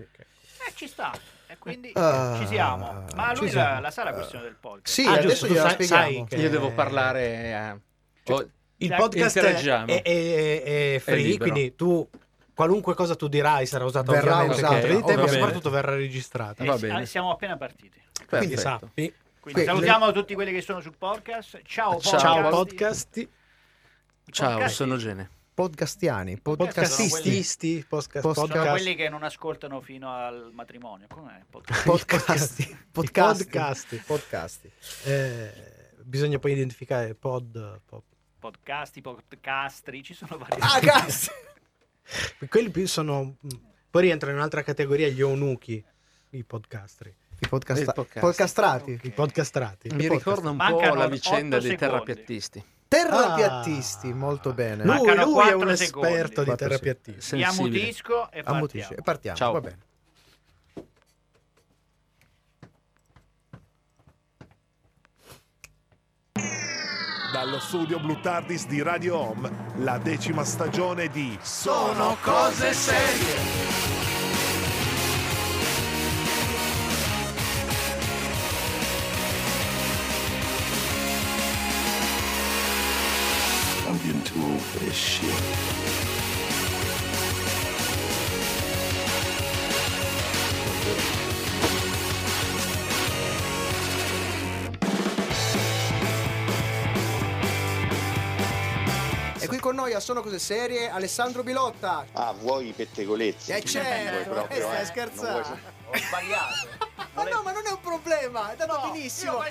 Eh, ci sta. E quindi Ah, ci siamo. Ma ci lui siamo. la, la sa la questione del podcast. Sì, Ah, adesso gliela sai- spieghiamo. sai che- Io devo parlare. eh, oh, Il Dai, podcast è, è- è free, libero. quindi tu qualunque cosa tu dirai sarà usata Verrà ovviamente usata, contro di te, ma soprattutto verrà registrata. Va bene. ah, siamo appena partiti. Quindi perfetto. sappi. Quindi Quindi- salutiamo tutti quelli che sono sul podcast. Ciao, Ciao, podcast. Ciao, sono Gene. Podcastiani, Podcastisti. podcastisti, podcast, Podcast- Sono podcast, quelli che non ascoltano fino al matrimonio. Com'è? Podcast. podcasti, podcasti, podcasti. podcasti. Eh, bisogna poi identificare pod, pod- Podcasti, podcastri, ci sono vari. Ah, cazzo! quelli più sono poi rientrano in un'altra categoria gli eunuchi i podcastri I podcast- podcast. podcastrati. i podcastrati Mi ricorda un po' Mancano la vicenda dei secondi. terrapiattisti. Terrapiattisti, molto bene. lui, lui è un secondi. esperto di sì. Sensibile. ammutisco e partiamo. E partiamo, Ciao. va bene. Dallo studio Blue Tardis di Radio Home, la decima stagione di Sono cose serie. Sono Cose Serie Alessandro Bilotta. Ah, vuoi i pettegolezzi? Eh Vuoi certo, proprio, eh, stai eh? scherzando. Vuoi- Ho sbagliato. Ma no, ma non è un problema, è andato benissimo.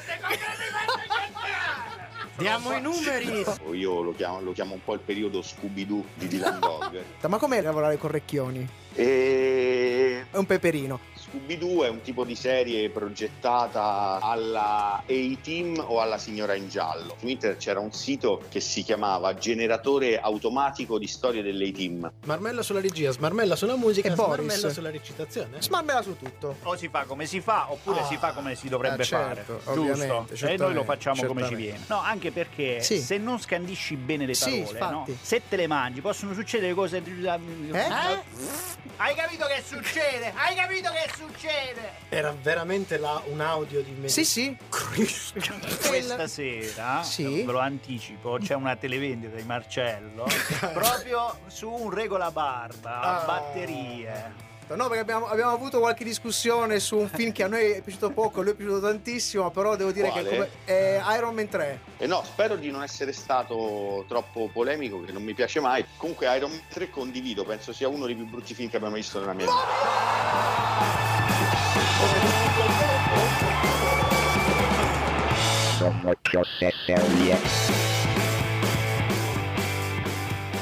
diamo i numeri Io lo chiamo, lo chiamo un po' il periodo Scooby-Doo di Dylan Dog. Ma com'è lavorare con Recchioni? e È un peperino. Scooby-Doo è un tipo di serie progettata alla A-Team o alla Signora in Giallo. Su internet c'era un sito che si chiamava Generatore Automatico di Storie dell'A-Team. smarmella sulla regia smarmella sulla musica E Boris. smarmella sulla recitazione Smarmela su tutto. O si fa come si fa, oppure Ah, si fa come si dovrebbe eh, certo, fare. ovviamente, Giusto? E noi lo facciamo come ci viene. No, anche perché Sì. se non scandisci bene le Sì, parole, no? infatti. se te le mangi, possono succedere cose. Eh? Hai capito che succede? Hai capito che succede? Era veramente là un audio di me Sì, sì. Questa sera, Sì. ve lo anticipo, c'è una televendita di Marcello proprio su un regola barba a Ah. batterie. No, perché abbiamo, abbiamo avuto qualche discussione su un film che a noi è piaciuto poco, a lui è piaciuto tantissimo, però devo dire Quale? che come, è Iron Man 3. E no, spero di non essere stato troppo polemico, che non mi piace mai. Comunque Iron Man 3 condivido, penso sia uno dei più brutti film che abbiamo visto nella mia vita.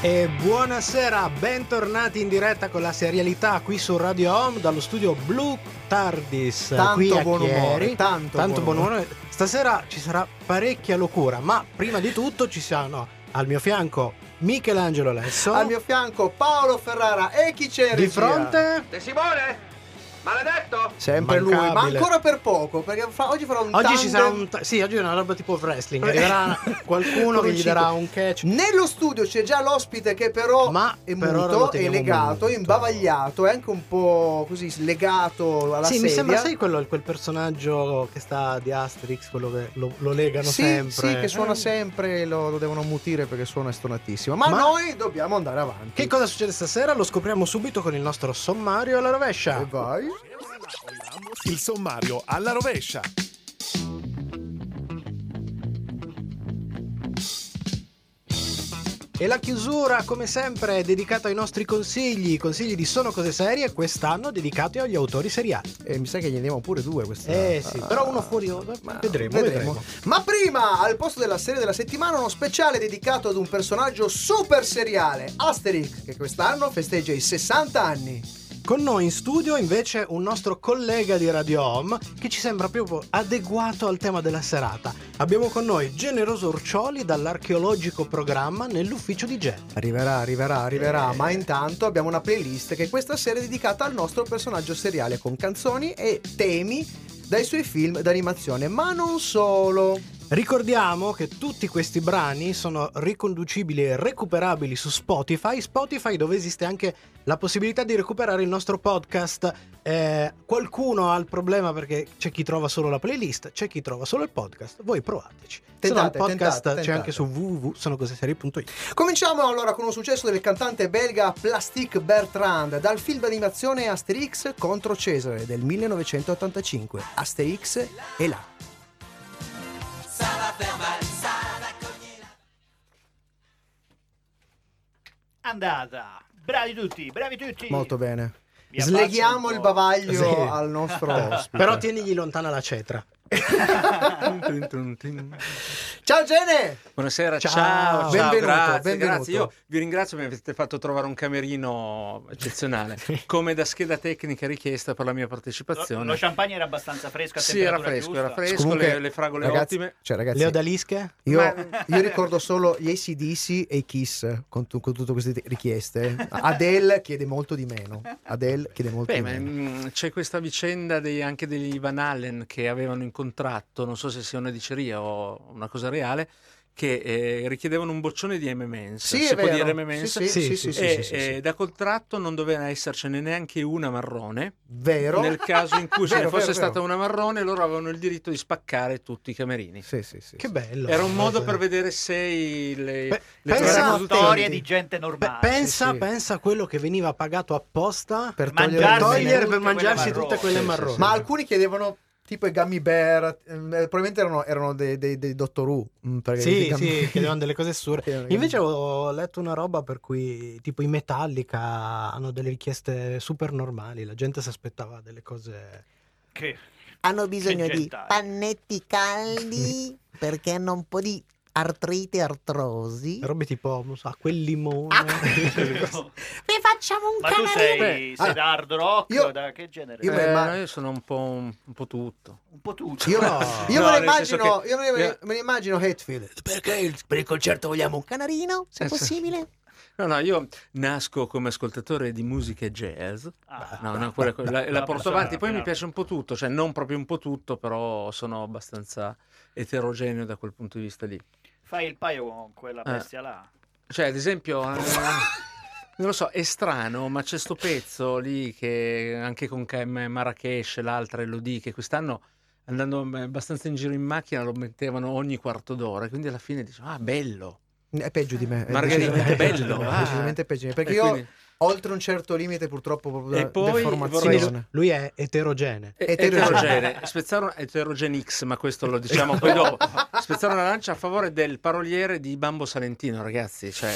E buonasera, bentornati in diretta con la serialità qui su Radio Home dallo studio Blue Tardis. Tanto qui a buon umore, Chieri. tanto buon buon umore. Stasera ci sarà parecchia locura, ma prima di tutto ci saranno al mio fianco Michelangelo Lesso. Al mio fianco Paolo Ferrara e chi c'è di fronte De Simone? Maledetto? Sempre lui, ma ancora per poco, perché fra- oggi farà un Oggi ci sarà un ta- sì, oggi è una roba tipo wrestling, arriverà qualcuno che gli darà un catch. Nello studio c'è già l'ospite che però Ma è per muto, è legato, è imbavagliato, è anche un po' così legato alla Sì, sedia. mi sembra sai quello, quel personaggio che sta di Asterix, quello che lo, lo legano Sì, sempre. sì, che suona Eh. sempre, lo, lo devono mutire perché suona stonatissimo. Ma, Ma- noi dobbiamo andare avanti. Che cosa succede stasera? Lo scopriamo subito con il nostro sommario alla rovescia. E vai. Il sommario alla rovescia. E la chiusura, come sempre, è dedicata ai nostri consigli, consigli di Sono Cose Serie, quest'anno dedicati agli autori seriali. E mi sa che gli diamo pure due questa. Eh sì, Ah, però uno fuori onda, ma vedremo, vedremo. Ma prima, al posto della serie della settimana, uno speciale dedicato ad un personaggio super seriale, Asterix, che quest'anno festeggia i 60 anni. Con noi in studio invece un nostro collega di Radio Home che ci sembra proprio adeguato al tema della serata. Abbiamo con noi Generoso Orcioli dall'archeologico programma nell'ufficio di Gen. Arriverà, arriverà, arriverà, Eh. ma intanto abbiamo una playlist che questa sera è dedicata al nostro personaggio seriale con canzoni e temi dai suoi film d'animazione, ma non solo. Ricordiamo che tutti questi brani sono riconducibili e recuperabili su Spotify, Spotify dove esiste anche la possibilità di recuperare il nostro podcast Eh, qualcuno ha il problema perché c'è chi trova solo la playlist, c'è chi trova solo il podcast. Voi provateci. Se no, il Tentate, podcast tentate, c'è tentate. anche su www.sonocoseserie.it. Cominciamo allora con un successo del cantante belga Plastic Bertrand dal film d'animazione Asterix contro Cesare del 1985. Asterix è là. Andata. Bravi tutti, bravi tutti. Molto bene. Mi Sleghiamo il bavaglio Sì. al nostro ospite. Però tienigli lontana la cetra. Ciao Gene! Buonasera, ciao, ciao, Benvenuto, grazie, benvenuto. grazie. Io vi ringrazio, mi avete fatto trovare un camerino eccezionale, come da scheda tecnica richiesta per la mia Lo, partecipazione. lo champagne era abbastanza fresco a sì, era fresco, era giusta? fresco, Comunque, le, le fragole ragazzi, ottime. Cioè, ragazzi, Le odalische? io, Ma- io ricordo solo gli ACDC e i Kiss con, tu- con tutte queste richieste. Adele chiede molto di meno. Adele chiede molto Beh, di ma, meno. mm, c'è questa vicenda dei- anche degli Van Allen che avevano in contratto, non so se sia una diceria o una cosa reale, che eh, richiedevano un boccione di M&M's. Sì, si è può vero. dire M&M's? Sì, sì, sì, Sì, sì, sì, e sì, sì, eh, da contratto non doveva essercene neanche una marrone. Vero? Nel caso in cui ce Vero, ne fosse vero, vero. stata una marrone, loro avevano il diritto di spaccare tutti i camerini. Sì, sì, sì. Che bello. Era un modo per vedere se i- le, Beh, le pensa- storie di gente Beh, normale. pensa, sì, sì. pensa a quello che veniva pagato apposta Per Mangiarsi togliere, per mangiarsi quelle tutte quelle marroni. Ma alcuni chiedevano tipo i gummy bear, ehm, probabilmente erano, erano dei, dei, dei Dottor Who. mm, perché i Sì, gummy- sì, chiedevano delle cose assurde. Invece ho letto una roba per cui tipo i Metallica hanno delle richieste super normali, la gente si aspettava delle cose... Che- hanno bisogno Che di gentile. pannetti caldi perché hanno un po' di artrite artrosi. robe tipo, non so, quel limone. Ah. Vi facciamo un Ma tu canarino. sei, sei da hard rock? io- da che genere? io- Eh, ma- no, io sono un po', un, un po' tutto. Un po' tutto. Io, No. io No, me, senso immagino, che- io me, ne- me ne immagino Hatfield. Perché il- per il concerto vogliamo un Canarino, se Eh, sì. possibile. No, no, io nasco come ascoltatore di musica jazz. Ah, No, no, quella- quella- la, Una porto avanti. Poi mi piace un po' tutto, cioè non proprio un po' tutto, però sono abbastanza eterogeneo da quel punto di vista lì. Fai il paio con quella Eh. bestia là. Cioè, ad esempio, eh, non lo so, è strano, ma c'è sto pezzo lì che anche con Marrakesh, l'altra Elodie, che quest'anno andando abbastanza in giro in macchina lo mettevano ogni quarto d'ora, quindi alla fine dicevo, ah, bello. È peggio di me. È Margherita, decisamente è bello, me, ah. decisamente peggio di me. Perché E io, quindi- oltre un certo limite, purtroppo, proprio E da poi deformazione. vorrei- Lui è eterogenee. E- Eterogeneo. Spezzare eterogenix, ma questo lo diciamo poi dopo. Spezzare una lancia a favore del paroliere di Bambo Salentino, ragazzi. Cioè,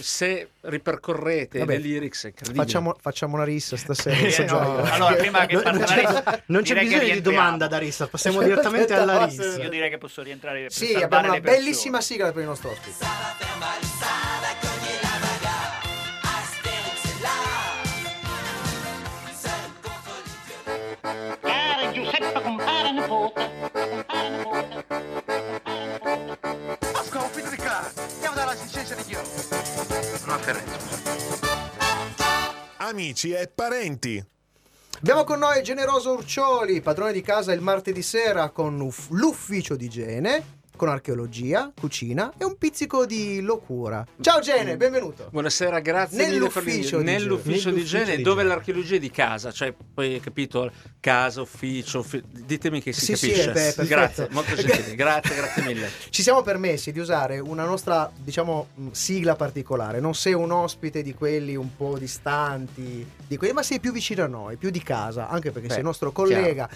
se ripercorrete Vabbè, le lyrics è incredibile. Facciamo, facciamo una rissa stasera. Eh, no, allora, prima che Non- non c'è, rissa, non c'è bisogno di domanda da rissa, passiamo direttamente alla rissa. Io direi che posso rientrare per Sì, abbiamo una bellissima sigla per il nostro ospite. Amici e parenti. Abbiamo con noi Generoso Urcioli, padrone di casa il martedì sera con uff- l'ufficio di igiene, con archeologia, cucina e un pizzico di locura. Ciao Gene, benvenuto. Buonasera, grazie mille per Nell'ufficio di Nell'ufficio di igiene, di dove l'archeologia è di casa, cioè poi hai capito casa, ufficio, uffi- ditemi che si Sì, sì, capisce. eh, beh, grazie, molto gentile, grazie, grazie mille. Ci siamo permessi di usare una nostra, diciamo, sigla particolare. Non sei un ospite di quelli un po' distanti, di quelli, ma sei più vicino a noi, più di casa, anche perché Beh, sei il nostro collega.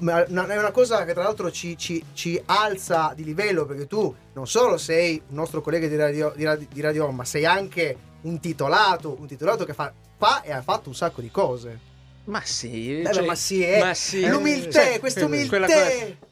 Ma È una cosa che tra l'altro ci, ci- ci alza di livello, perché tu non solo sei un nostro collega di Radio, di radio, di Radio ma sei anche un titolato, un titolato che fa, fa e ha fatto un sacco di cose. Ma sì, Beh, cioè- ma sì, eh. ma sì. L'umiltà, Sai, questa umiltà. cosa-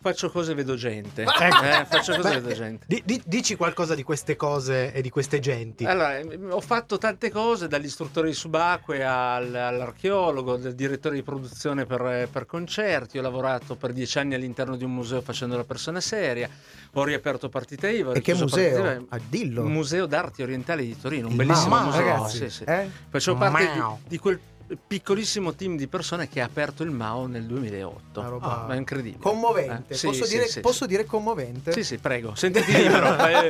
faccio cose e vedo gente. Eh, faccio cose e vedo gente. Di- di- dici qualcosa di queste cose e di queste genti. Allora, eh, ho fatto tante cose, dall'istruttore di subacquee al- all'archeologo, dal direttore di produzione per, per concerti, ho lavorato per dieci anni all'interno di un museo facendo la persona seria, ho riaperto partita IVA. E che museo? Partita. Ah, dillo. Museo d'arte orientali di Torino, un Il bellissimo Mao, museo. ragazzi, sì, sì. eh? Facevo parte di, Mao. di quel piccolissimo team di persone che ha aperto il Mao nel 2008. Una roba Ah, è incredibile. Commovente, Eh, sì, posso, sì, dire, sì, posso sì. dire commovente? Sì, sì, prego, sentiti libero, eh,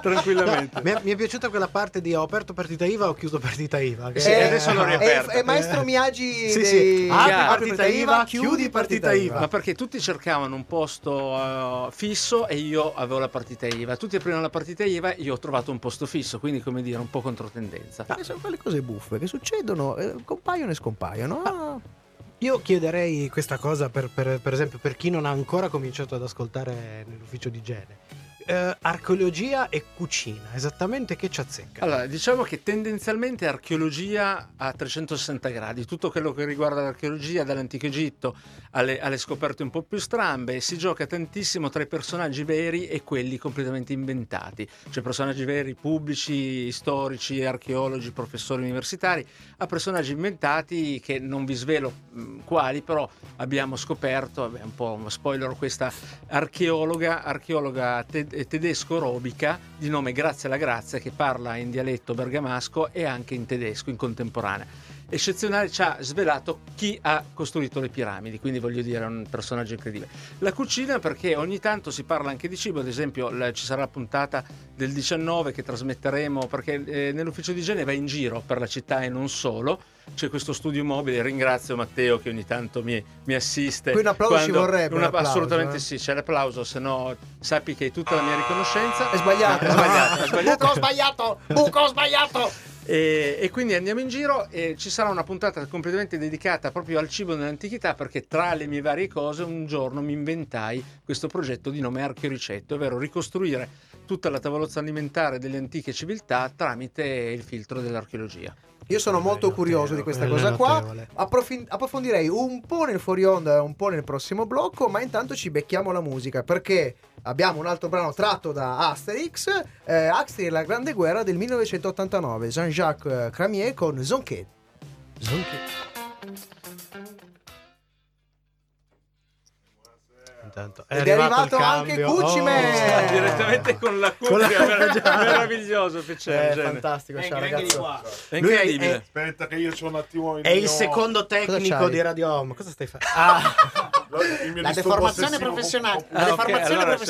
tranquillamente. Mi è, mi è piaciuta quella parte di ho aperto partita IVA o ho chiuso partita IVA. che- Sì, Eh, adesso l'ho riaperta. È, è maestro Miyagi Sì, dei... sì. Apri partita IVA, chiudi partita IVA. Ma perché tutti cercavano un posto eh, fisso e io avevo la partita IVA. Tutti aprivano la partita IVA e io ho trovato un posto fisso, quindi come dire un po' controtendenza. Ma sono quelle cose buffe che succedono, eh, compaiono e scompaiono. Ah, Io chiederei questa cosa per, per- per esempio per chi non ha ancora cominciato ad ascoltare nell'ufficio di igiene. Eh, archeologia e cucina, esattamente che ci azzecca? Allora, diciamo che tendenzialmente archeologia a 360 gradi, tutto quello che riguarda l'archeologia dall'antico Egitto alle, alle scoperte un po' più strambe, si gioca tantissimo tra i personaggi veri e quelli completamente inventati, cioè personaggi veri pubblici, storici, archeologi, professori universitari, a personaggi inventati che non vi svelo mh, quali, però abbiamo scoperto, vabbè, un po' uno spoiler, questa archeologa, archeologa te- tedesco robica di nome Grazia la Grazia che parla in dialetto bergamasco e anche in tedesco in contemporanea. Eccezionale ci ha svelato chi ha costruito le piramidi, quindi voglio dire è un personaggio incredibile. La cucina perché ogni tanto si parla anche di cibo, ad esempio la- ci sarà la puntata del 19 che trasmetteremo perché eh, nell'ufficio di igiene va in giro per la città e non solo. C'è questo studio mobile, ringrazio Matteo che ogni tanto mi, mi assiste. Qui un applauso ci quando- vorrebbe, un una- assolutamente eh. sì, c'è l'applauso, se no sappi che hai tutta la mia riconoscenza. È sbagliato. È sbagliato, è sbagliato. Buco sbagliato! Buco sbagliato! E, e quindi andiamo in giro e ci sarà una puntata completamente dedicata proprio al cibo nell'antichità perché tra le mie varie cose un giorno mi inventai questo progetto di nome Archeoricetto, ovvero ricostruire tutta la tavolozza alimentare delle antiche civiltà tramite il filtro dell'archeologia. Io sono molto curioso di questa cosa qua. Approfin- approfondirei un po' nel fuori onda e un po' nel prossimo blocco, ma intanto ci becchiamo la musica perché abbiamo un altro brano tratto da Asterix, eh, Asterix la grande guerra del 1989, Jean-Jacques eh, Cramier con Zonket. Intanto Ed è arrivato il anche. Cucime! Oh. Direttamente con la la- mer- meraviglioso, piacere. È Gene. fantastico, ciao qua. È Lui è- incredibile. è- Aspetta che io c'ho un attimo il È il mio- secondo tecnico di Radio Home. Cosa stai facendo? Ah, il La disturbo deformazione professionale. con- La Ah, ok, deformazione allora sì.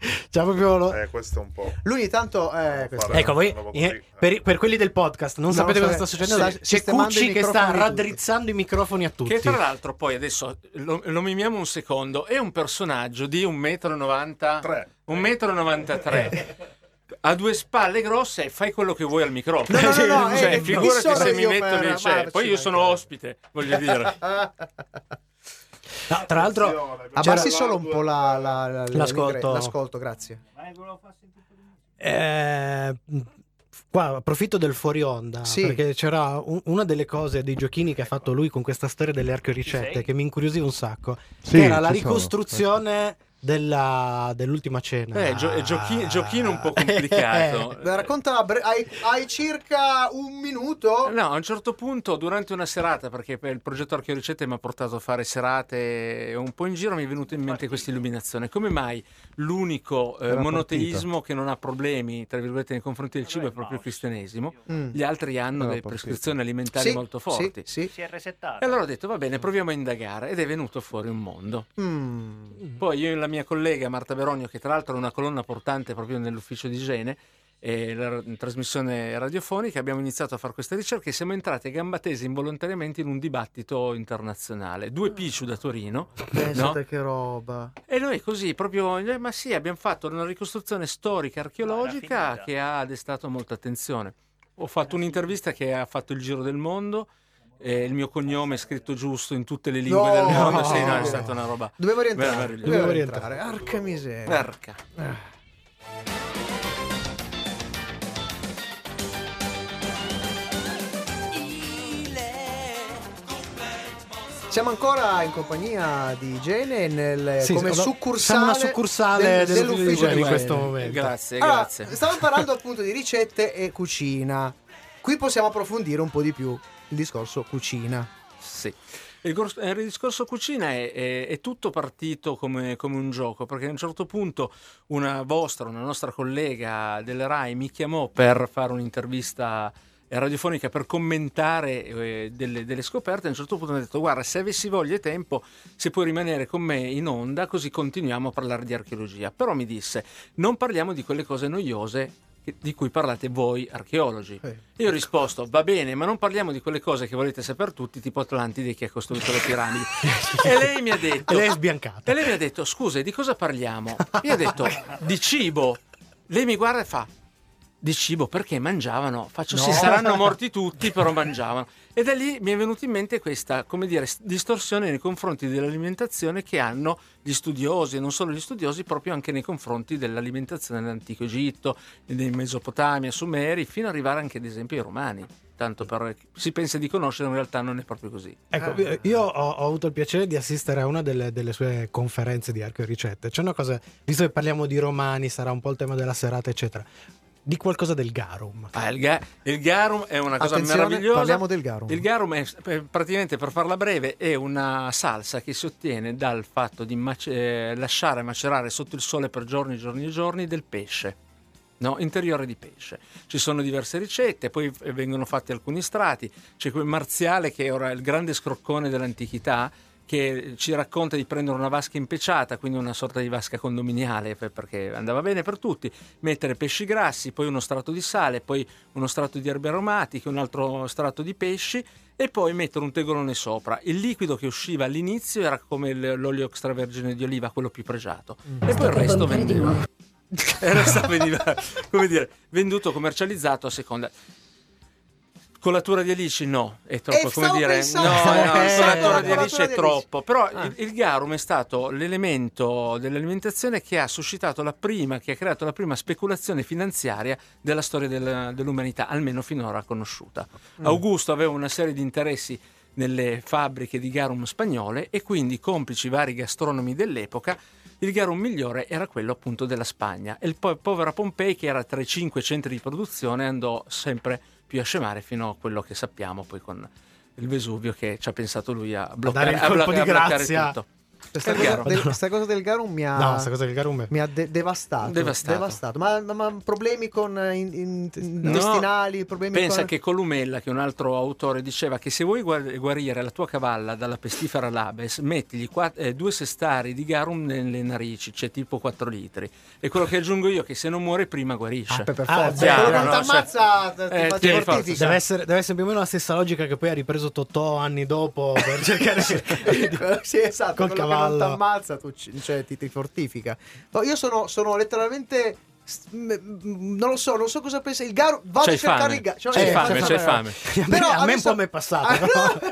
c'ha proprio lo- Eh, questo è un po'. Lui intanto... Eh, questo- Ecco, voi, una roba eh, per, per quelli del podcast, non No, sapete cosa so- sta succedendo? sta C'è Cucci che sta tutti. raddrizzando i microfoni a tutti. Che tra l'altro poi adesso lo, lo mimiamo un secondo, è un personaggio di 1,90 m. Tre. 1,93 m. Ha due spalle grosse e fai quello che vuoi al microfono. No, no, no, no, cioè, eh, figurati se mi metto per lì. Cioè, poi io sono ospite, voglio dire. No, tra l'altro, Abbassi solo un po' la, la- la- L'ascolto. l'ascolto, grazie. eh, qua approfitto del fuori onda Sì. perché c'era un- una delle cose dei giochini che ha fatto lui con questa storia delle archeoricette che mi incuriosiva un sacco. Sì, che era la ci sono. Della- dell'ultima cena. Eh, gio- è giochi- giochino un po' complicato. Beh, Racconta, bre- hai, hai circa un minuto. No, a un certo punto, durante una serata, perché per il progetto Archeoricette mi ha portato a fare serate un po' in giro, mi è venuta in mente questa illuminazione. Come mai l'unico eh, monoteismo che non ha problemi, tra virgolette, nei confronti del cibo è proprio il cristianesimo? Mm. Gli altri hanno delle prescrizioni alimentari Sì, molto sì, forti. sì. Si è resettato. E allora ho detto, va bene, proviamo a indagare. Ed è venuto fuori un mondo. Mm. Poi io e la mia collega Marta Veronio, che tra l'altro è una colonna portante proprio nell'ufficio di igiene, e la ra- trasmissione radiofonica, abbiamo iniziato a fare queste ricerche e siamo entrati a gamba tesa involontariamente in un dibattito internazionale. Due Picciu da Torino, Pensate no? che roba. E noi così, proprio, eh, ma sì, abbiamo fatto una ricostruzione storica, archeologica che ha destato molta attenzione. Ho fatto un'intervista che ha fatto il giro del mondo. E il mio cognome è scritto giusto in tutte le lingue No! del mondo. Sì, no, è stata una roba. Dovevo rientrare. Dovevo Dovevo rientrare. Arca miseria. Perca. Siamo ancora in compagnia di Gene nel, Sì, come sì, succursale, una succursale del- dell'ufficio dell'ufficio di questo momento. Grazie, Allora, grazie. Stavamo parlando appunto di ricette e cucina. Qui possiamo approfondire un po' di più il discorso cucina. Sì. Eh, il discorso cucina è, è- è tutto partito come, come un gioco, perché a un certo punto una vostra, una nostra collega delle RAI mi chiamò per fare un'intervista e radiofonica per commentare eh, delle, delle scoperte. A un certo punto mi ha detto: Guarda, se avessi voglia e tempo, se puoi rimanere con me in onda, così continuiamo a parlare di archeologia. Però mi disse: Non parliamo di quelle cose noiose di cui parlate voi archeologi. Eh. Io ho risposto: Va bene, ma non parliamo di quelle cose che volete sapere tutti, tipo Atlantide che ha costruito le piramidi. e lei mi ha detto: E lei è sbiancata. e lei mi ha detto: Scusa, di cosa parliamo? Io ho detto: Di cibo. Lei mi guarda e fa: Di cibo perché mangiavano? Faccio: Sì, No. saranno morti tutti, però mangiavano. E da lì mi è venuta in mente questa, come dire, distorsione nei confronti dell'alimentazione che hanno gli studiosi, e non solo gli studiosi, proprio anche nei confronti dell'alimentazione nell'antico Egitto, in Mesopotamia, Sumeri, fino ad arrivare anche ad esempio ai romani. Tanto per si pensa di conoscere, in realtà non è proprio così. Ecco, io ho, ho avuto il piacere di assistere a una delle, delle sue conferenze di arco e ricette. C'è una cosa, visto che parliamo di romani, sarà un po' il tema della serata, eccetera. Di qualcosa del garum. Ah, il, ga- il garum è una cosa Attenzione, meravigliosa. parliamo del garum. Il garum è praticamente, per farla breve, è una salsa che si ottiene dal fatto di mace- eh, lasciare macerare sotto il sole per giorni giorni e giorni del pesce. No, interiore di pesce. Ci sono diverse ricette, poi eh, vengono fatti alcuni strati. C'è quel marziale che ora è il grande scroccone dell'antichità che ci racconta di prendere una vasca impeciata, quindi una sorta di vasca condominiale per- perché andava bene per tutti, mettere pesci grassi, poi uno strato di sale, poi uno strato di erbe aromatiche, un altro strato di pesci e poi mettere un tegolone sopra. Il liquido che usciva all'inizio era come l'olio extravergine di oliva, quello più pregiato, e poi il resto vendeva. E il resto veniva, come dire, venduto, commercializzato a seconda. Colatura di alici no, è troppo, Eh, come dire, pensando, no, no, pensando colatura alla di colatura alici è troppo, però Ah. il, il garum è stato l'elemento dell'alimentazione che ha suscitato la prima, che ha creato la prima speculazione finanziaria della storia del- dell'umanità, almeno finora conosciuta. Mm. Augusto aveva una serie di interessi nelle fabbriche di garum spagnole e quindi, complici vari gastronomi dell'epoca, il garum migliore era quello appunto della Spagna. E il po- povera Pompei, che era tra i cinque centri di produzione, andò sempre più a scemare fino a quello che sappiamo poi con il Vesuvio che ci ha pensato lui a bloccare, il a colpo blo- di a bloccare grazia. tutto. Questa cosa, del, questa cosa del garum mi ha, No, questa cosa del garum è- mi ha de- devastato. Devastato. Ma, ma- ma problemi con eh, in- in- No, intestinali, problemi Pensa con... che Columella, che è un altro autore, diceva che se vuoi guar- guarire la tua cavalla dalla pestifera labes, mettigli qua- eh, due sestari di garum nelle narici, cioè tipo 4 litri. E quello che aggiungo io è che se non muore prima guarisce. Ah, per, per Ah, forza. beh, Quello no, non no, t'ammazza, ti eh, ti forza. Deve essere, deve essere più o meno la stessa logica che poi ha ripreso Totò anni dopo per cercare sì, esatto, Col cavallo. Che non ti ammazza, tu, ci- cioè, ti, ti fortifica. No, io sono, sono letteralmente. Non lo so, non so cosa pensi. Il Garo. Vado C'hai a cercare fame. il Garo. Cioè, C'hai eh, fame, c'hai fame. A me- Però a me un adesso- po' mi è passato. Ah,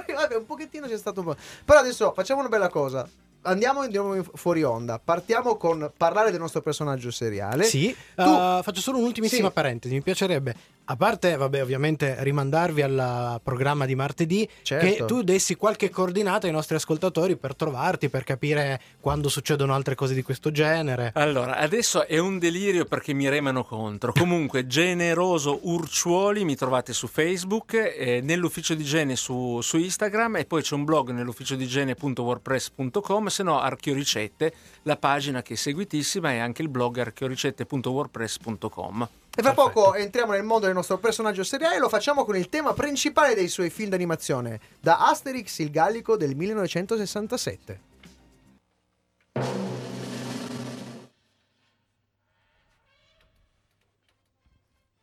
no, vabbè, un pochettino c'è stato un po'. Però adesso facciamo una bella cosa. Andiamo andiamo fuori onda. Partiamo con parlare del nostro personaggio seriale. Sì, Tu- uh, faccio solo un'ultimissima Sì. parentesi. Mi piacerebbe, a parte, vabbè, ovviamente rimandarvi al programma di martedì, Certo. che tu dessi qualche coordinata ai nostri ascoltatori per trovarti, per capire quando succedono altre cose di questo genere. Allora, adesso è un delirio perché mi remano contro. Comunque, Generoso Urciuoli mi trovate su Facebook, eh, nell'ufficio di Gene su, su Instagram e poi c'è un blog nell'ufficio di Gene.wordpress.com, se no Archeoricette, la pagina che è seguitissima e anche il blog archeoricette.wordpress.com. E fra poco entriamo nel mondo del nostro personaggio seriale e lo facciamo con il tema principale dei suoi film d'animazione, da Asterix il Gallico del 1967.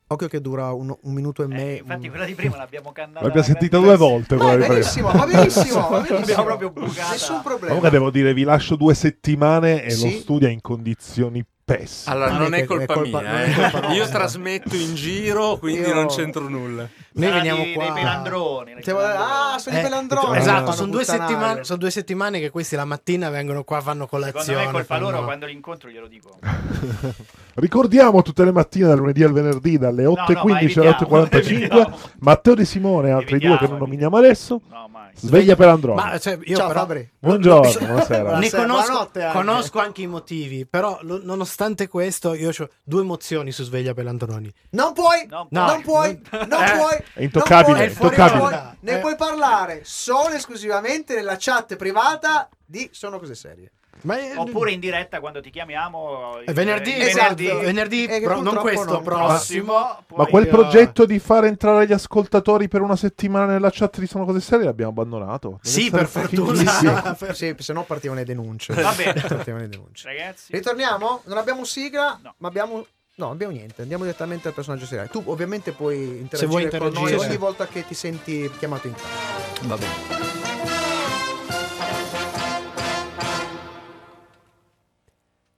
Occhio che dura un, un minuto e Eh, mezzo. infatti quella di prima l'abbiamo cantata. L'abbiamo sentita due volte prima. benissimo, va benissimo, va benissimo. L'abbiamo proprio bucata. Nessun problema. Comunque devo dire, vi lascio due settimane e Sì. lo studio è in condizioni pessime. Allora, Non non è è che- colpa, è colpa- mia, è eh. colpa io trasmetto in giro, quindi Io- non c'entro nulla. Noi veniamo di- qua. Dei pelandroni. dei Siamo- pelandroni. Ah, sono i Eh, pelandroni. Esatto, sono due, settimane, sono due settimane che questi la mattina vengono qua, fanno colazione. Secondo me è colpa fanno- loro quando li incontro glielo dico. Ricordiamo tutte le mattine dal lunedì al venerdì dalle 8.15 alle 8.45 evitiamo. Matteo De Simone e altri due che non nominiamo adesso. No, mai. Sveglia per Androni. Ma cioè, io Ciao però- Fabri. Buongiorno, buonasera. Ne Buonasera, conosco, conosco anche i motivi, però lo- nonostante questo io ho due emozioni su Sveglia per Landroni. Non puoi, Non No. non puoi, non Eh. puoi. È intoccabile, non puoi, è intoccabile. puoi. Ne Eh. puoi parlare solo e esclusivamente nella chat privata di Sono Cose Serie. Ma è- Oppure in diretta quando ti chiamiamo. È venerdì, il esatto, venerdì. venerdì, pro- non questo, non- prossimo. Ma poi- quel Io- progetto di far entrare gli ascoltatori per una settimana nella chat di Sono Cose Serie l'abbiamo abbandonato. Deve Sì, per fortuna. Sì, se no partivano le denunce. Va bene. Partivano le denunce. Ragazzi, Ritorniamo? Non abbiamo sigla, No. ma abbiamo. No, abbiamo niente. Andiamo direttamente al personaggio seriale. Tu, ovviamente, puoi interagire, Se vuoi con noi interagire. ogni volta che ti senti chiamato in causa. Va bene.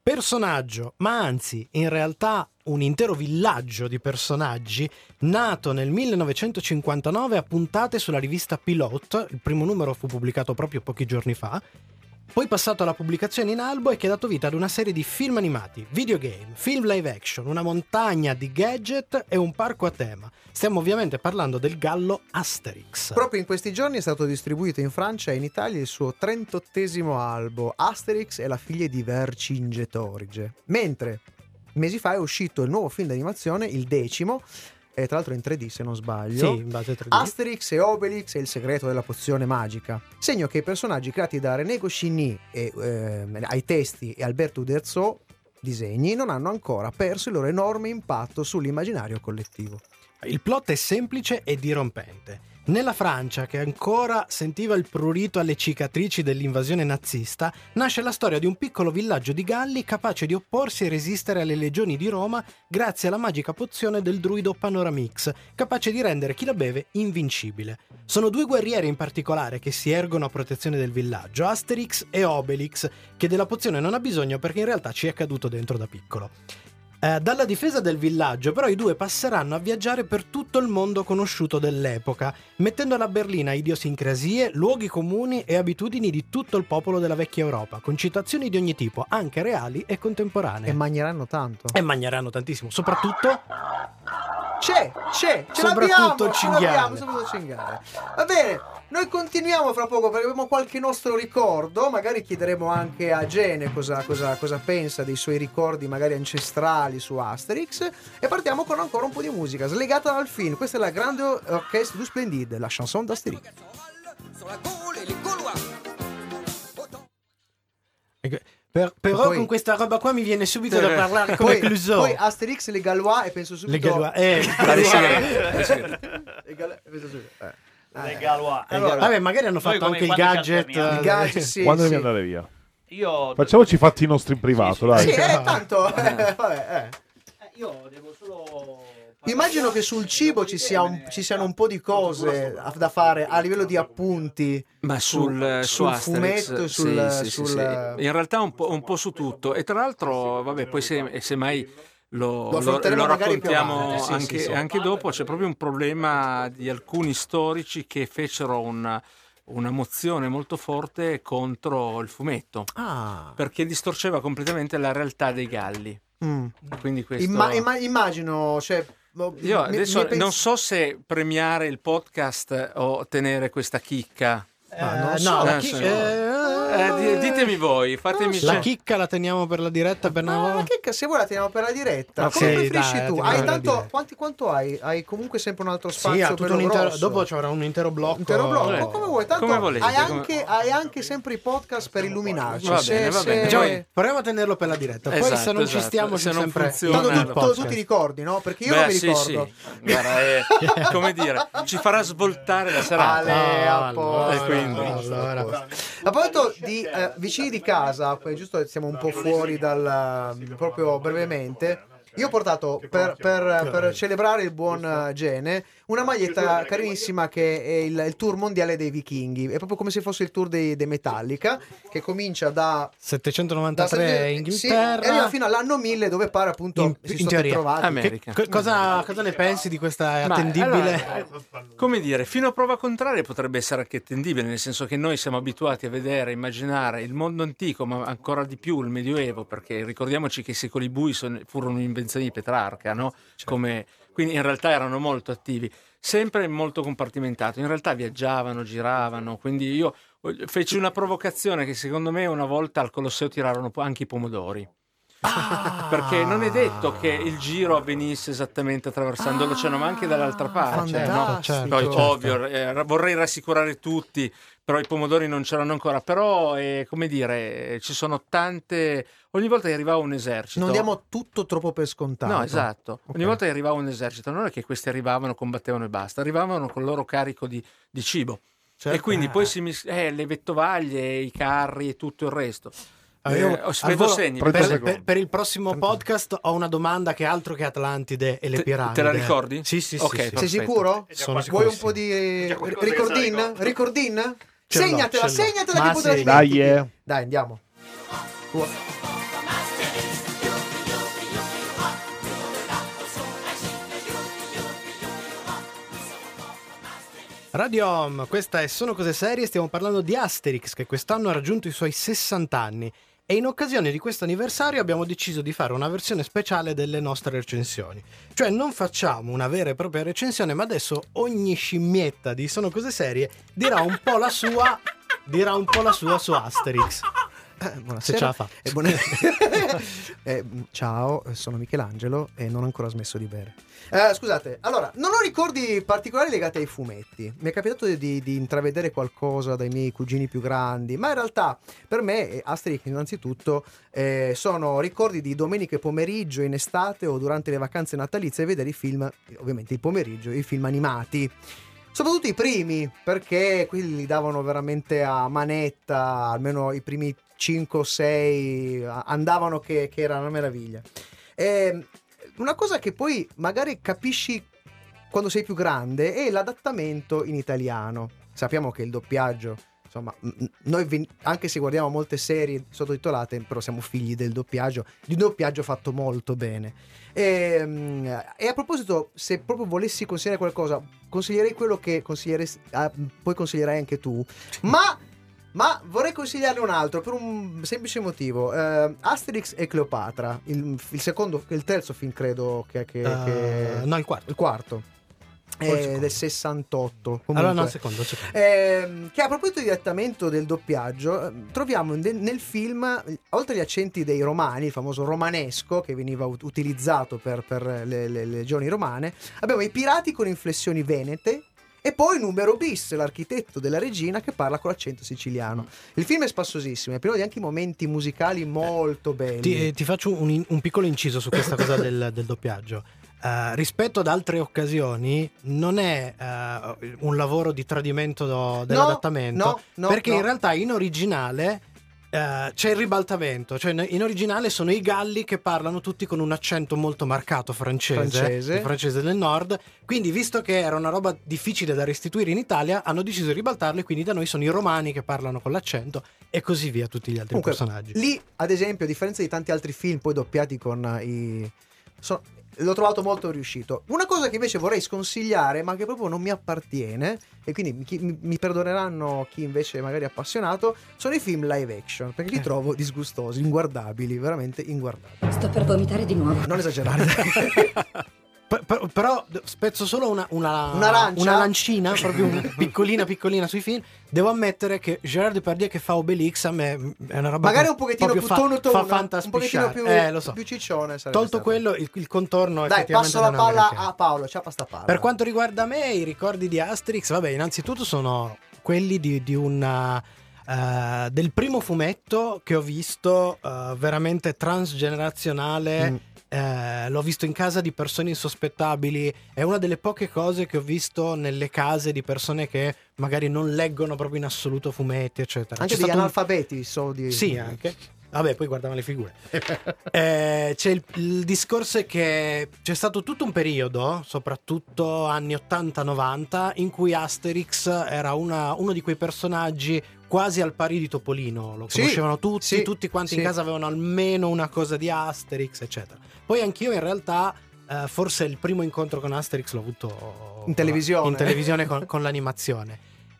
Personaggio, ma anzi, in realtà un intero villaggio di personaggi, nato nel 1959 a puntate sulla rivista Pilot, il primo numero fu pubblicato proprio pochi giorni fa, poi passato alla pubblicazione in albo e che ha dato vita ad una serie di film animati, videogame, film live action, una montagna di gadget e un parco a tema. Stiamo ovviamente parlando del gallo Asterix. Proprio in questi giorni è stato distribuito in Francia e in Italia il suo 38esimo albo Asterix e la figlia di Vercingetorige. Mentre mesi fa è uscito il nuovo film d'animazione, il decimo, e tra l'altro in 3D se non sbaglio. Sì, in base a 3D. Asterix e Obelix e il segreto della pozione magica. Segno che i personaggi creati da René Goscinny e, ehm, ai testi e Alberto Uderzo disegni non hanno ancora perso il loro enorme impatto sull'immaginario collettivo. Il plot è semplice e dirompente. Nella Francia, che ancora sentiva il prurito alle cicatrici dell'invasione nazista, nasce la storia di un piccolo villaggio di Galli capace di opporsi e resistere alle legioni di Roma grazie alla magica pozione del druido Panoramix, capace di rendere chi la beve invincibile. Sono due guerrieri in particolare che si ergono a protezione del villaggio, Asterix e Obelix, che della pozione non ha bisogno perché in realtà ci è caduto dentro da piccolo. Eh, dalla difesa del villaggio, però, i due passeranno a viaggiare per tutto il mondo conosciuto dell'epoca, mettendo alla berlina idiosincrasie, luoghi comuni e abitudini di tutto il popolo della vecchia Europa, con citazioni di ogni tipo, anche reali e contemporanee. E magneranno tanto. E magneranno tantissimo, soprattutto C'è, c'è, ce Soprattutto l'abbiamo, il ce cinghiale. l'abbiamo, soprattutto il cinghiale. Va bene, noi continuiamo fra poco perché abbiamo qualche nostro ricordo, magari chiederemo anche a Gene cosa, cosa- cosa pensa dei suoi ricordi magari ancestrali su Asterix e partiamo con ancora un po' di musica slegata dal film. Questa è la grande orchestra du Splendide, la chanson d'Asterix. Per- però Poi- con questa roba qua mi viene subito da Eh, parlare come Poi, Clouseau. poi Asterix e les Galois e penso Le subito... Galois, eh. Le penso subito, eh. Le Galois. Allora, Vabbè, magari hanno fatto anche il ci gadget. alterniamo. I gadget, sì, Quando sì. devi andare via? Io, Facciamoci i fatti nostri in privato, dai. Sì, eh, tanto, eh, vabbè, eh. eh, io devo solo. Immagino che sul cibo ci, sia un- ci siano un po' di cose da fare a livello di appunti. Ma sul, su sul Asterix, fumetto sul- sì, sì, sul- sì. in realtà un po', un po' su tutto e tra l'altro vabbè poi se, se mai lo, Lo lo- lo magari più raccontiamo sì, anche, sì, sì. anche dopo c'è proprio un problema di alcuni storici che fecero una, una mozione molto forte contro il fumetto Ah. perché distorceva completamente la realtà dei galli Mm. quindi questo Imma- imma- immagino, cioè, io mi- adesso mi pens- non so se premiare il podcast o tenere questa chicca Eh, so. no, la Eh, chi- sì. eh, Eh, di- ditemi voi fatemi La chicca la teniamo per la diretta per una Ma volta. che ca- se vuoi la teniamo per la diretta. Ma Come sì, preferisci dai, tu? la Hai la tanto, quanti, quanto hai? Hai comunque sempre un altro spazio Sì, ha tutto bello un intero, dopo c'era un intero blocco. Intero blocco, Eh, come vuoi, tanto come volete, hai, come- anche, hai anche sempre i podcast per illuminarci. Va se, bene, va se- bene. Diciamo, Poi- proviamo a tenerlo per la diretta. Poi se Esatto, non ci esatto. stiamo Se non sempre funziona, Tanto tu, tu- tu ti ricordi, no? Perché io Beh, non mi sì, ricordo. sì. Guarda, è, come dire, ci farà svoltare la serata. Ale, a posto, allora, E quindi? a allora. proposito di eh, vicini di casa, giusto siamo un po' fuori dal proprio brevemente. Io ho portato per, per- per celebrare il buon eh, Gene una maglietta carinissima che è il, il tour mondiale dei vichinghi. È proprio come se fosse il tour dei, dei Metallica, che comincia da. 793 da- in sì, Inghilterra. e arriva fino all'anno 1000 dove pare appunto In- si in sono trovati. America. Co- cosa, cosa ne pensi di questa Ma, attendibile? allora, come dire, fino a prova contraria potrebbe essere anche attendibile, nel senso che noi siamo abituati a vedere, immaginare il mondo antico, ma ancora di più il Medioevo, perché ricordiamoci che i secoli bui sono- furono un'invenzione di Petrarca, no? Come- quindi in realtà erano molto attivi, sempre molto compartimentato. In realtà viaggiavano, giravano, quindi io feci una provocazione che secondo me una volta al Colosseo tirarono anche i pomodori. Perché non è detto che il giro avvenisse esattamente attraversando l'oceano, ma anche dall'altra parte. no? fantastico. Poi, Certo. ovvio, eh, vorrei rassicurare tutti, però i pomodori non c'erano ancora. Però, eh, come dire, eh, ci sono tante. Ogni volta che arrivava un esercito. Non diamo tutto troppo per scontato. No, esatto. Ok. Ogni volta che arrivava un esercito, non è che questi arrivavano, combattevano e basta, arrivavano con il loro carico di, di cibo. Certo. E quindi poi si mis- eh, le vettovaglie, i carri e tutto il resto. Ah, Eh, io- vedo segni. per, per- per il prossimo podcast ho una domanda che è altro che Atlantide e le Te- piramidi. te la ricordi? Sì, sì, sì. Ok, sì. perfetto. Sei sicuro? Sono Vuoi un po' di ricordin? Ricordin? Ce l'ho, Segnatela, ce l'ho. segnatela Ma che potrà sì. Dai, eh. Dai, andiamo. Radio Home, questa è Sono Cose Serie, stiamo parlando di Asterix che quest'anno ha raggiunto i suoi 60 anni e in occasione di questo anniversario abbiamo deciso di fare una versione speciale delle nostre recensioni. Cioè non facciamo una vera e propria recensione, ma adesso ogni scimmietta di Sono Cose Serie dirà un po' la sua, dirà un po' la sua su Asterix. Eh, Se buonasera. ce la fa. Eh, buona- Eh, ciao, sono Michelangelo e non ho ancora smesso di bere. Eh, scusate, allora, non ho ricordi particolari legati ai fumetti. Mi è capitato di, di intravedere qualcosa dai miei cugini più grandi, ma in realtà per me eh, Asterix innanzitutto eh, sono ricordi di domeniche pomeriggio in estate o durante le vacanze natalizie e vedere i film, ovviamente il pomeriggio, i film animati. Soprattutto i primi, perché quelli li davano veramente a manetta, almeno i primi 5 o 6 andavano che, che era una meraviglia. E una cosa che poi magari capisci quando sei più grande è l'adattamento in italiano. Sappiamo che il doppiaggio, insomma, noi anche se guardiamo molte serie sottotitolate, però siamo figli del doppiaggio, di un doppiaggio fatto molto bene. E, mm, e a proposito, se proprio volessi consigliare qualcosa, consiglierei quello che consiglieresti, ah, poi consiglierai anche tu, ma... Ma vorrei consigliarne un altro per un semplice motivo. Eh, Asterix e Cleopatra, il, il secondo, il terzo film credo che... che- che- Eh, no, il quarto. il quarto. Secondo? del 68. Allora no, comunque. secondo, secondo. Ehm, che a proposito di adattamento del doppiaggio, eh, troviamo nel film, eh, oltre agli accenti dei romani, il famoso romanesco che veniva ut- utilizzato per, per le, le- le legioni romane, abbiamo i pirati con inflessioni venete. E poi numero bis, l'architetto della regina che parla con l'accento siciliano. Il film è spassosissimo, è pieno di anche momenti musicali molto belli. Ti, ti faccio un, un piccolo inciso su questa cosa del, del doppiaggio. Eh, rispetto ad altre occasioni, non è eh, un lavoro di tradimento do- dell'adattamento, no, no, perché no. in realtà in originale eh, c'è il ribaltamento, cioè in originale sono i galli che parlano tutti con un accento molto marcato francese, Francese. francese del nord, quindi visto che era una roba difficile da restituire in Italia, hanno deciso di ribaltarlo e quindi da noi sono i romani che parlano con l'accento e così via tutti gli altri Comunque, personaggi. Lì, ad esempio, a differenza di tanti altri film poi doppiati con eh, i. so- L'ho trovato molto riuscito. Una cosa che invece vorrei sconsigliare, ma che proprio non mi appartiene, e quindi chi- mi, mi perdoneranno chi invece magari è appassionato, sono i film live action, perché li Eh. trovo disgustosi, inguardabili, veramente inguardabili. Sto per vomitare di nuovo. Non esagerare. P- p- però spezzo solo una, una, una lancina, proprio piccolina piccolina sui film. Devo ammettere che Gerard Depardieu che fa Obelix a me è una roba magari un pochettino più proprio tono fa, tono, fa un pochettino più, eh, so. più ciccione. Tolto stato. quello, il, il contorno Dai, passo la palla a Paolo, ciao pasta palla. Per quanto riguarda me, i ricordi di Asterix, vabbè, innanzitutto sono quelli di, di una. eh, del primo fumetto che ho visto eh, veramente transgenerazionale. Mm. Eh, l'ho visto in casa di persone insospettabili. È una delle poche cose che ho visto nelle case di persone che magari non leggono proprio in assoluto fumetti, eccetera. Anche degli stato un- analfabeti, so di... sì, anche. Vabbè, poi guardavano le figure. Eh, c'è il, il discorso è che c'è stato tutto un periodo, soprattutto anni 80-90, in cui Asterix era una- uno di quei personaggi quasi al pari di Topolino. Lo Sì, conoscevano tutti, sì, tutti quanti sì. in casa avevano almeno una cosa di Asterix, eccetera. Poi anch'io in realtà... eh, forse il primo incontro con Asterix l'ho avuto In televisione. in televisione con, con l'animazione.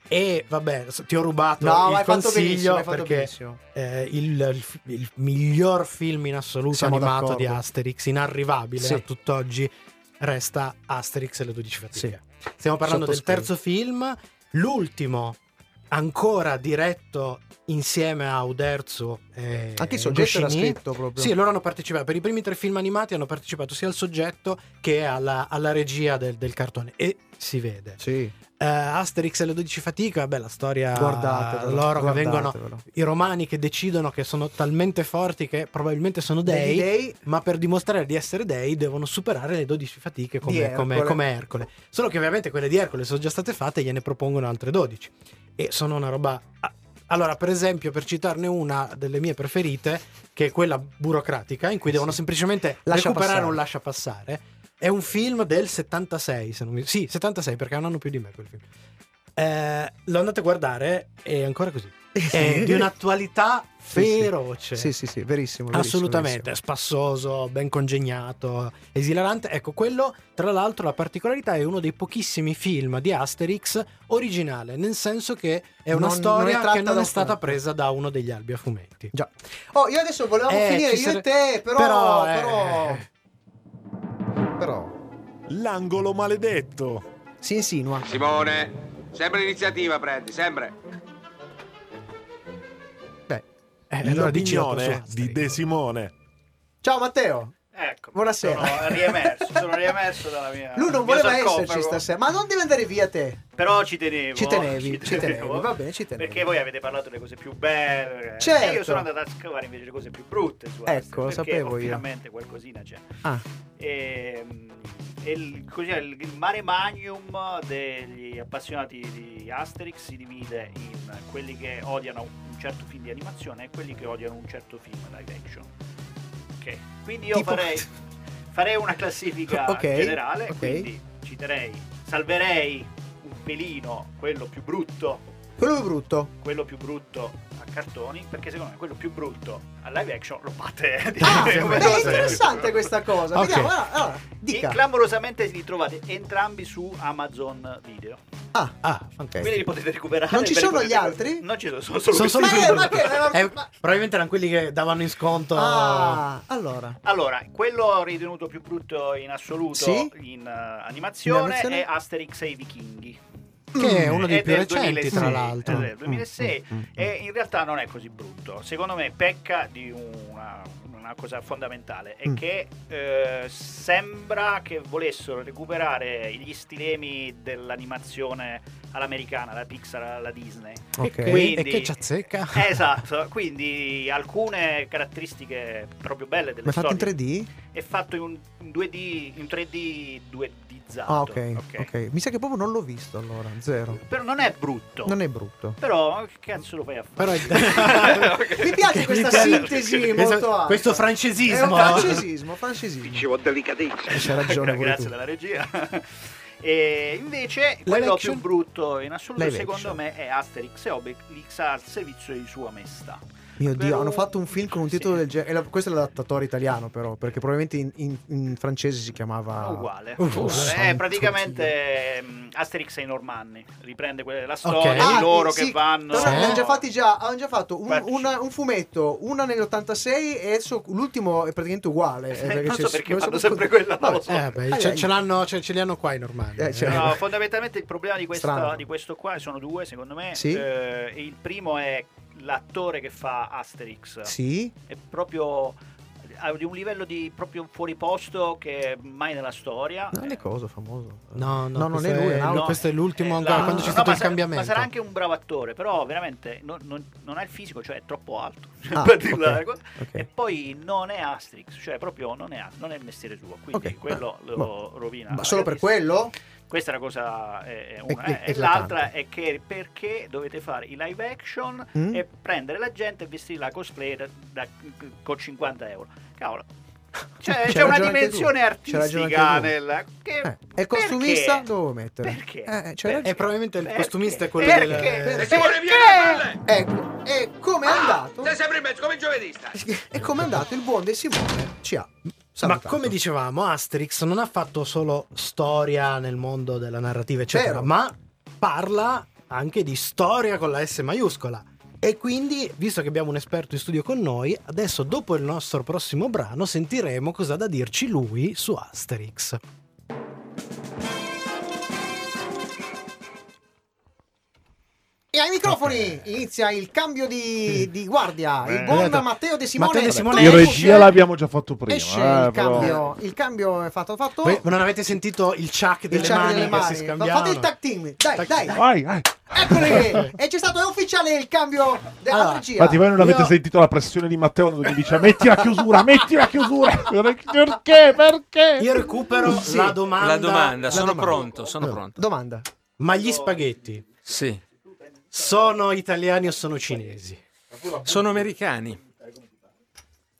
E vabbè, ti ho rubato No, il consiglio perché eh, il, il- miglior film in assoluto Siamo animato d'accordo. di Asterix, inarrivabile a tutt'oggi, resta Asterix e le 12 fatiche. Stiamo parlando del terzo film, l'ultimo ancora diretto insieme a Uderzo e Anche il soggetto era Goscinny. scritto proprio. Sì, loro hanno partecipato. Per i primi tre film animati hanno partecipato sia al soggetto che alla, alla regia del, del cartone. E si vede. Sì. Eh, Asterix e le 12 fatiche, vabbè, la storia Guardatevelo, loro che vengono i romani che decidono che sono talmente forti che probabilmente sono dei, dei. ma per dimostrare di essere dei devono superare le 12 fatiche come, come- Ercole. come Ercole. Solo che ovviamente quelle di Ercole sono già state fatte e gliene propongono altre 12. E sono una roba... Allora, per esempio, per citarne una delle mie preferite, che è quella burocratica, in cui devono semplicemente Lascia recuperare passare. un lascia passare, è un film del 76, se non mi... Sì, 76, perché è un anno più di me quel film. Eh, lo andate a guardare, è ancora così. È di un'attualità Sì, sì. feroce. Sì, sì, sì, verissimo. verissimo, Assolutamente, verissimo. spassoso, ben congegnato, esilarante. Ecco, quello, tra l'altro, la particolarità è uno dei pochissimi film di Asterix originale, nel senso che è una Non- non è storia che non è stata fumetto. presa da uno degli albi a fumetti. Già. Oh, io adesso volevamo Eh, finire io sare- e te. Però, Però. eh. però L'angolo maledetto. si insinua. Simone, sempre l'iniziativa prendi, sempre. Beh. Eh, allora dici la tua L'opinione di. De Simone. Ciao Matteo. Ecco, Buonasera. Sono riemerso, sono riemerso dalla mia. Lui non voleva sarcofago. esserci stasera, ma non deve andare via te. Però ci tenevo. Ci tenevi, ci tenevi, va bene, ci tenevi. Perché voi avete parlato delle cose più belle. Certo. E io sono andato a scavare invece le cose più brutte. Su Ecco, lo sapevo io. Finalmente qualcosina c'è. Ah, E, e il, così, il, il mare magnum degli appassionati di Asterix si divide in quelli che odiano un certo film di animazione e quelli che odiano un certo film live action. Ok, quindi io Tipo- farei, farei una classifica Ok, generale, ok. quindi citerei, salverei un pelino quello più brutto quello più brutto. quello più brutto a cartoni perché secondo me quello più brutto a live action lo batte Ah, come beh, è interessante questa cosa. Ok. Vediamo, allora, allora, E dica. clamorosamente li trovate entrambi su Amazon Video. Ah, Ah, ok. Quindi li potete recuperare. Non ci sono gli altri? Non ci sono, sono solo sono solo Ma che- ma Eh, ma- probabilmente erano quelli che davano in sconto. Ah, allora. Allora, quello ritenuto più brutto in assoluto Sì? in eh, animazione, In animazione? è Asterix e i Vichinghi. Che è uno dei più recenti, 2006, tra l'altro. è del 2006 Mm, mm, mm, e in realtà non è così brutto. Secondo me pecca di una, una cosa fondamentale, è Mm. che eh, sembra che volessero recuperare gli stilemi dell'animazione all'americana, la Pixar, alla Disney. Ok. E, Quindi- e che ci azzecca? Esatto, quindi alcune caratteristiche proprio belle delle Ma è fatto in storie. 3D? È fatto in un in 2D, in 3D 2Dizzato. Ah, ok, ok. Mi sa che proprio non l'ho visto allora, zero. Però non è brutto. Non è brutto. Però che cazzo lo fai a Però fare? Mi piace questa sintesi Questo- molto alta. questo È francesismo. un francesismo, francesisimo. Ci vuol delicatezza. C'è ragione Grazie tu. della regia. E invece quello più brutto in assoluto secondo me è Asterix e Obelix al servizio di sua maestà. Mio Dio, Però- hanno fatto un film con un titolo Sì. del genere. la- Questo è l'adattatore italiano, però, perché probabilmente in, in- in francese si chiamava. Uguale. Oh, Uguale. è praticamente mm, Asterix e i Normanni. Riprende quella della Ok. storia Ah, di loro sì, che vanno. Sì. hanno già fatti già, hanno già fatto un, una- un fumetto, una nell'86 e adesso l'ultimo è praticamente uguale. eh, perché non c'è- so perché so fanno più- sempre quella. non lo so. Eh, beh, ce, ce l'hanno, ce, ce li hanno qua i normali. Eh, cioè- No, fondamentalmente il problema di, questa- di questo qua sono due, secondo me. Sì. Eh, il primo è l'attore che fa Asterix. Sì, È proprio di un livello di proprio fuori posto che mai nella storia. non è cosa famoso. No, no, non questo è lui. è- è no, altro. questo è l'ultimo Eh, ancora, la- quando c'è no, stato il sarà- cambiamento. Ma sarà anche un bravo attore, però veramente non, non- non ha il fisico, cioè è troppo alto. Ah, per dirla ok, cosa. ok. E poi non è Asterix, cioè proprio non è, non è il mestiere suo, quindi Ok, quello beh, lo boh. rovina. Ma solo per grandissima. quello? Questa è una cosa è, è una, È- eh, è- e l'altra è che perché dovete fare i live action Mm? e prendere la gente e vestirla cosplay da, da- con 50 euro. Cavolo. Cioè, C'hai c'è una ragione anche tu. dimensione artistica tu. nel. Che, Eh, e il costumista perché? dove mettere? Perché? Eh, Per-. E probabilmente il Perché? costumista è quello Perché? del... Perché? Vieni a Ecco, e come è andato? Sei sempre in mezzo, come il giovedista. E come è andato il buon De Simone ci ha Ma come dicevamo, Asterix non ha fatto solo storia nel mondo della narrativa, eccetera, Vero. ma parla anche di storia con la S maiuscola. E quindi, visto che abbiamo un esperto in studio con noi, adesso dopo il nostro prossimo brano sentiremo cosa ha da dirci lui su Asterix. E ai microfoni inizia il cambio di, di guardia. Il Beh. buon Vedete? Matteo De Simone. Matteo De Simone In esce- regia l'abbiamo già fatto prima. Esce eh, il cambio. Il cambio è fatto fatto. Voi non avete sentito il chuck delle il ciao mani delle che mani. Fate il tag team. Dai, dai. Vai, vai. Eccoli. e c'è stato è ufficiale il cambio della Allora, regia. Infatti, voi non avete Io- sentito la pressione di Matteo mi dice metti la chiusura, metti la chiusura. Perché? Perché? Io recupero Sì. la domanda. La domanda, sono domanda. pronto, sono pronto. Domanda. Ma gli spaghetti Sì, sono italiani o sono cinesi? sono americani.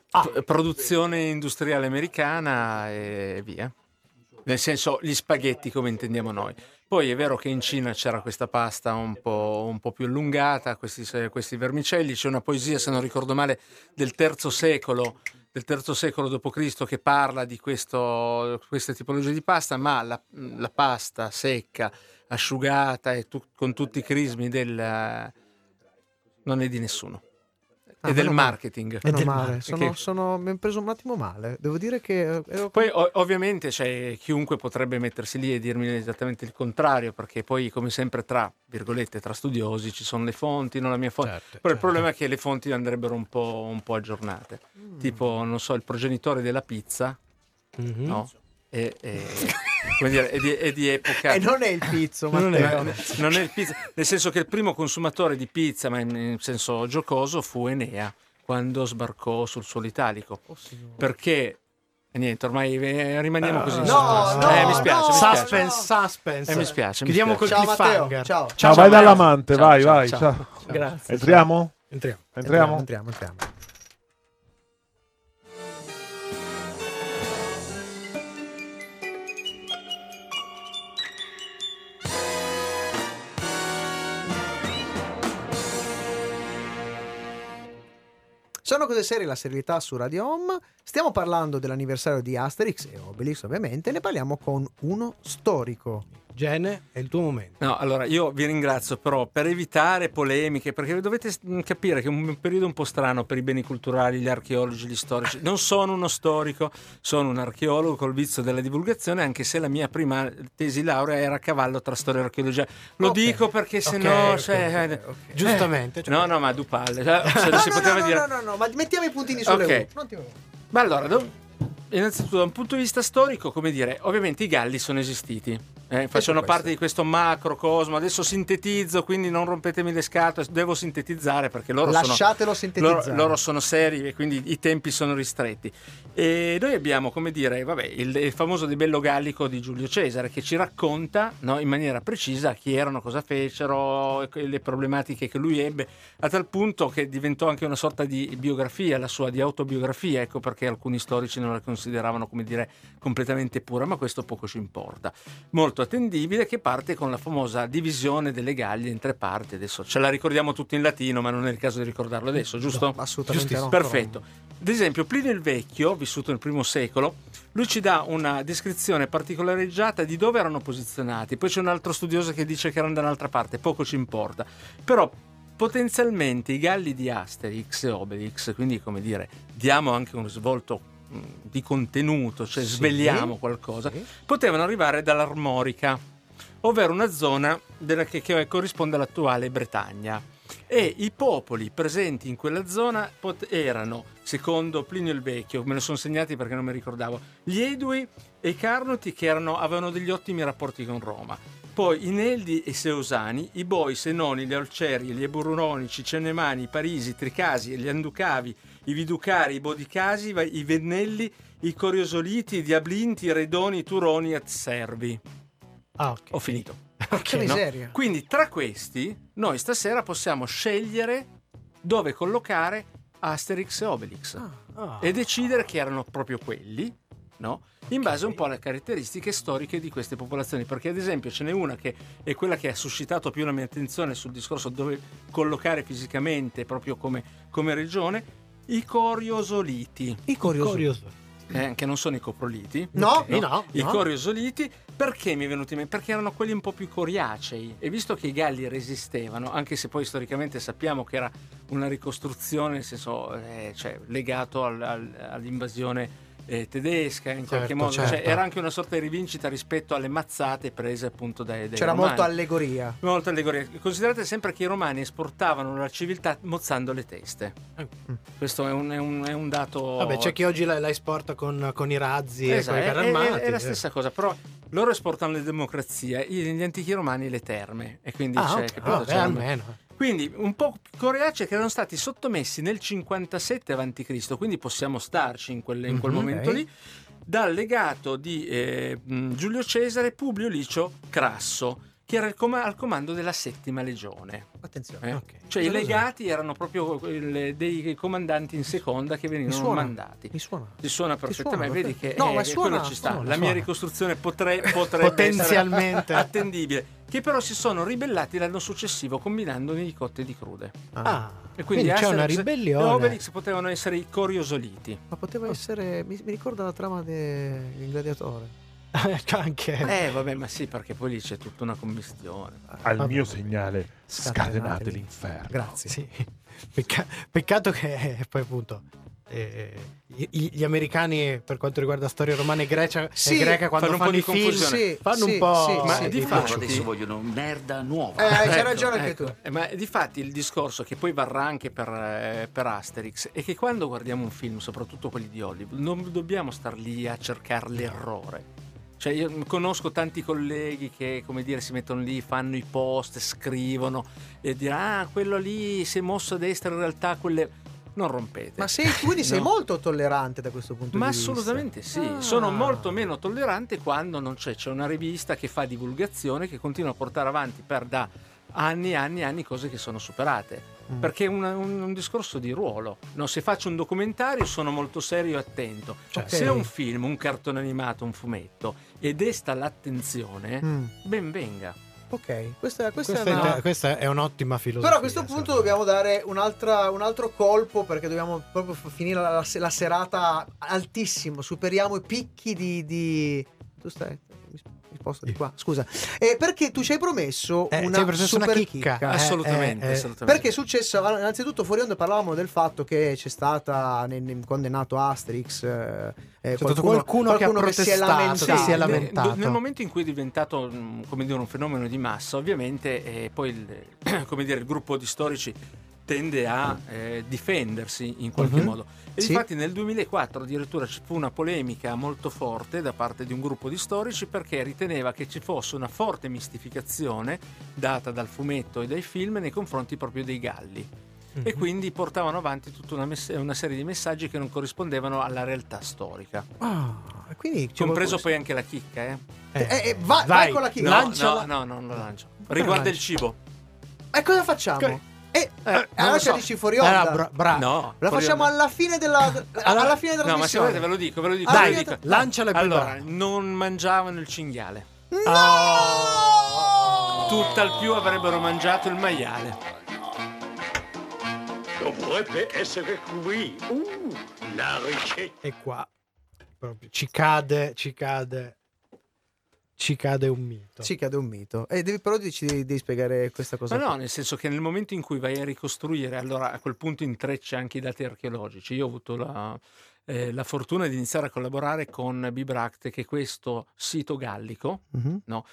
P- produzione industriale americana e via. Nel senso, gli spaghetti come intendiamo noi. Poi è vero che in Cina c'era questa pasta un po', un po' più allungata, questi, questi vermicelli. C'è una poesia, se non ricordo male, del terzo secolo, del terzo secolo d.C. che parla di questo, queste tipologie di pasta, ma la, la pasta secca, asciugata e tu- con tutti i crismi del... non è di nessuno. Ah, è del marketing. Meno del male. Sono, che- sono- mi è preso un attimo male. Devo dire che eh, ero Poi o- ovviamente c'è chiunque potrebbe mettersi lì e dirmi esattamente il contrario, perché poi come sempre tra virgolette tra studiosi ci sono le fonti, non la mia fonte. Certo, Però il problema è che le fonti andrebbero un po', un po' aggiornate. Tipo, non so, il progenitore della pizza, Mhm. no? È, è- come dire, è di, è di epoca. E non è il pizzo, Non è- non è il pizza, nel senso che il primo consumatore di pizza, ma in, in senso giocoso, fu Enea quando sbarcò sul suolo italico. perché e niente, ormai eh, rimaniamo così. in no, suspense. no, eh, mi spiace, no. mi spiace. Suspense, suspense. Eh, mi spiace, mi Chiudiamo spiace. col Ciao cliffhanger. Ciao. Ciao, vai ciao, dall'amante, ciao, vai, ciao, vai. ciao. ciao. Grazie. Entriamo? Entriamo. Entriamo? Entriamo, entriamo. Sono cose serie la serietà su Radio Home. Stiamo parlando dell'anniversario di Asterix e Obelix, ovviamente. Ne parliamo con uno storico. Gene, è il tuo momento. No, allora io vi ringrazio però per evitare polemiche, perché dovete mm, capire che è un periodo un po' strano per i beni culturali, gli archeologi, gli storici. Non sono uno storico, sono un archeologo col vizio della divulgazione, anche se la mia prima tesi laurea era a cavallo tra storia e archeologia. Lo Ok. dico perché se Ok, no... ok, cioè, ok. Giustamente, cioè- No, no, ma du palle. Cioè, se No, non si no, poteva no, dire... no, no, no, ma mettiamo i puntini sulle Ok. U. Non ti. Ma allora, do- innanzitutto da un punto di vista storico, come dire, ovviamente i Galli sono esistiti, eh, facevano questo. parte di questo macrocosmo, adesso sintetizzo, quindi non rompetemi le scatole, devo sintetizzare perché loro Lasciatelo sono, sintetizzare. loro, loro sono seri e quindi i tempi sono ristretti. E noi abbiamo, come dire, vabbè, il, il famoso di Bello Gallico di Giulio Cesare che ci racconta no, in maniera precisa chi erano, cosa fecero, le problematiche che lui ebbe, a tal punto che diventò anche una sorta di biografia, la sua di autobiografia, ecco perché alcuni storici non la consideravano, come dire, completamente pura, ma questo poco ci importa. Molto attendibile che parte con la famosa divisione delle Gallie in tre parti, adesso ce la ricordiamo tutti in latino, ma non è il caso di ricordarlo adesso, giusto? No, assolutamente no. Perfetto. Ad esempio, Plinio il Vecchio, vissuto nel primo secolo, lui ci dà una descrizione particolareggiata di dove erano posizionati. Poi c'è un altro studioso che dice che erano da un'altra parte, poco ci importa. Però potenzialmente i galli di Asterix e Obelix, quindi come dire, diamo anche uno svolto di contenuto, cioè Sì. svegliamo qualcosa, Sì. potevano arrivare dall'Armorica, ovvero una zona della che, che corrisponde all'attuale Bretagna. E i popoli presenti in quella zona pot- erano, secondo Plinio il Vecchio, me lo sono segnati perché non mi ricordavo, gli Edui e i Carnoti che erano- avevano degli ottimi rapporti con Roma. Poi i Neldi e i Seusani, i Boi, i Senoni, gli Olceri, gli Eburonici, i Cenemani, i Parisi, i Tricasi, gli Anducavi, i Viducari, i Bodicasi, i Vennelli, i Coriosoliti, i Diablinti, i Redoni, i Turoni e Servi. Ah, ok. Ho finito. Che No? miseria. Quindi tra questi noi stasera possiamo scegliere dove collocare Asterix e Obelix Ah. e decidere che erano proprio quelli, no? In base un po' alle caratteristiche storiche di queste popolazioni, perché ad esempio ce n'è una che è quella che ha suscitato più la mia attenzione sul discorso dove collocare fisicamente proprio come, come regione, i Coriosoliti, I. Curioso. eh, che non sono i coproliti, No, Ok, no, no. i no. coriosoliti perché mi è venuto in mente? Perché erano quelli un po' più coriacei e visto che i galli resistevano, anche se poi storicamente sappiamo che era una ricostruzione, nel senso, eh, cioè, legato al- al- all'invasione eh, tedesca in qualche Certo, modo, Cioè, certo. era anche una sorta di rivincita rispetto alle mazzate prese appunto dai, dai C'era romani. molto allegoria. Molta allegoria. Considerate sempre che i romani esportavano la civiltà mozzando le teste. Questo è un, è un- è un dato. Vabbè, c'è chi oggi la, la esporta con, con i razzi e Esatto, con i carri è- armati. è la eh. stessa cosa, però loro esportano le democrazie, gli antichi romani le terme. E quindi Ah, c'è, ok. capito, Vabbè, c'è un- almeno. Quindi un po' coriacei che erano stati sottomessi nel 57 a.C., quindi possiamo starci in quel, in quel Mhm, momento ok. lì, dal legato di eh, Giulio Cesare Publio Licio Crasso, che era il coma- al comando della settima legione. Attenzione. Eh? Cioè i legati erano proprio il- dei comandanti in seconda che venivano suona. mandati. Mi suona. Ti suona perfettamente, vedi che no, eh, ma suona, quello ci sta. suona, La mia ricostruzione potre- potrebbe Potenzialmente. essere attendibile. Che però si sono ribellati l'anno successivo combinandoli di cotte e di crude. Ah, E quindi, quindi c'è una ribellione. e Obelix potevano essere i coriosoliti. Ma poteva essere. Mi, mi ricorda la trama del gladiatore. Anche. Eh, vabbè, ma sì, perché poi lì c'è tutta una commistione. Al Vabbè. mio segnale, scatenate Scatenate l'inferno. Grazie. Sì. Pecca- peccato che poi appunto eh, gli, gli americani per quanto riguarda storia romana e, Grecia, Sì, e greca quando fanno fanno, un po' di i film confusione. Sì, fanno sì, un po' sì, Ma sì. di fatti, adesso vogliono merda nuova. Eh, c'hai Ecco, ragione anche ecco. tu. Eh, Ma di fatti il discorso che poi varrà anche per, eh, per Asterix è che quando guardiamo un film, soprattutto quelli di Hollywood, non dobbiamo star lì a cercare l'errore. Cioè io conosco tanti colleghi che, come dire, si mettono lì, fanno i post, scrivono e diranno ah, quello lì si è mosso a destra, in realtà quelle... Non rompete. Ma sei, quindi sei No. molto tollerante da questo punto Ma di vista. assolutamente sì, Ah. sono molto meno tollerante quando non c'è, c'è una rivista che fa divulgazione che continua a portare avanti per da anni e anni e anni cose che sono superate. Mm. Perché è un, un- un discorso di ruolo. No, se faccio un documentario sono molto serio e attento. Ok. Se è un film, un cartone animato, un fumetto e desta l'attenzione, Mm. ben venga. Ok, questa, questa questa, è è, una... questa è un'ottima filosofia Però a questo punto dobbiamo dare un'altra- un altro colpo perché dobbiamo proprio finire la, la serata altissimo. Superiamo i picchi di. di- Tu stai. Mi sposto di qua, scusa. Eh, perché tu ci hai promesso Eh, una hai promesso una super chicca. chicca. Eh, assolutamente, eh, eh. assolutamente. Perché è successo, innanzitutto fuori onda parlavamo del fatto che c'è stata, nel- nel- quando è nato Asterix, eh, stato qualcuno che ha si è lamentato. che si è Nel- lamentato. Nel, momento in cui è diventato come dire, un fenomeno di massa, ovviamente eh, poi il, come dire, il gruppo di storici tende a eh, difendersi in qualche Mhm. modo. E Sì. infatti nel 2004 addirittura ci fu una polemica molto forte da parte di un gruppo di storici perché riteneva che ci fosse una forte mistificazione data dal fumetto e dai film nei confronti proprio dei Galli. E Mhm. quindi portavano avanti tutta una, mess- una serie di messaggi che non corrispondevano alla realtà storica. Ah, quindi Compreso poi anche la chicca, eh? Eh, eh, vai, vai con la chicca. No, Lanciala. no, no, non lo lancio. Riguarda il cibo. E cosa facciamo? Ok. Eh, non allora so. dici fuori Eh, onda. no, bra- bra- No. La fuori facciamo onda. alla fine della alla fine della No, ma se volete ve lo dico, ve lo dico. Dai, dico. lanciala e poi Allora, bravo. non mangiavano il cinghiale. No! Tutt'al più avrebbero mangiato il maiale. Dovrebbe essere qui. Uh, la ricetta. E qua proprio ci cade, ci cade, ci cade un mito. Ci cade un mito. E devi, però ci devi, devi spiegare questa cosa. Ma qua. no, nel senso che nel momento in cui vai a ricostruire, allora a quel punto intrecci anche i dati archeologici. Io ho avuto la, eh, la fortuna di iniziare a collaborare con Bibracte, che è questo sito gallico, Mhm. no?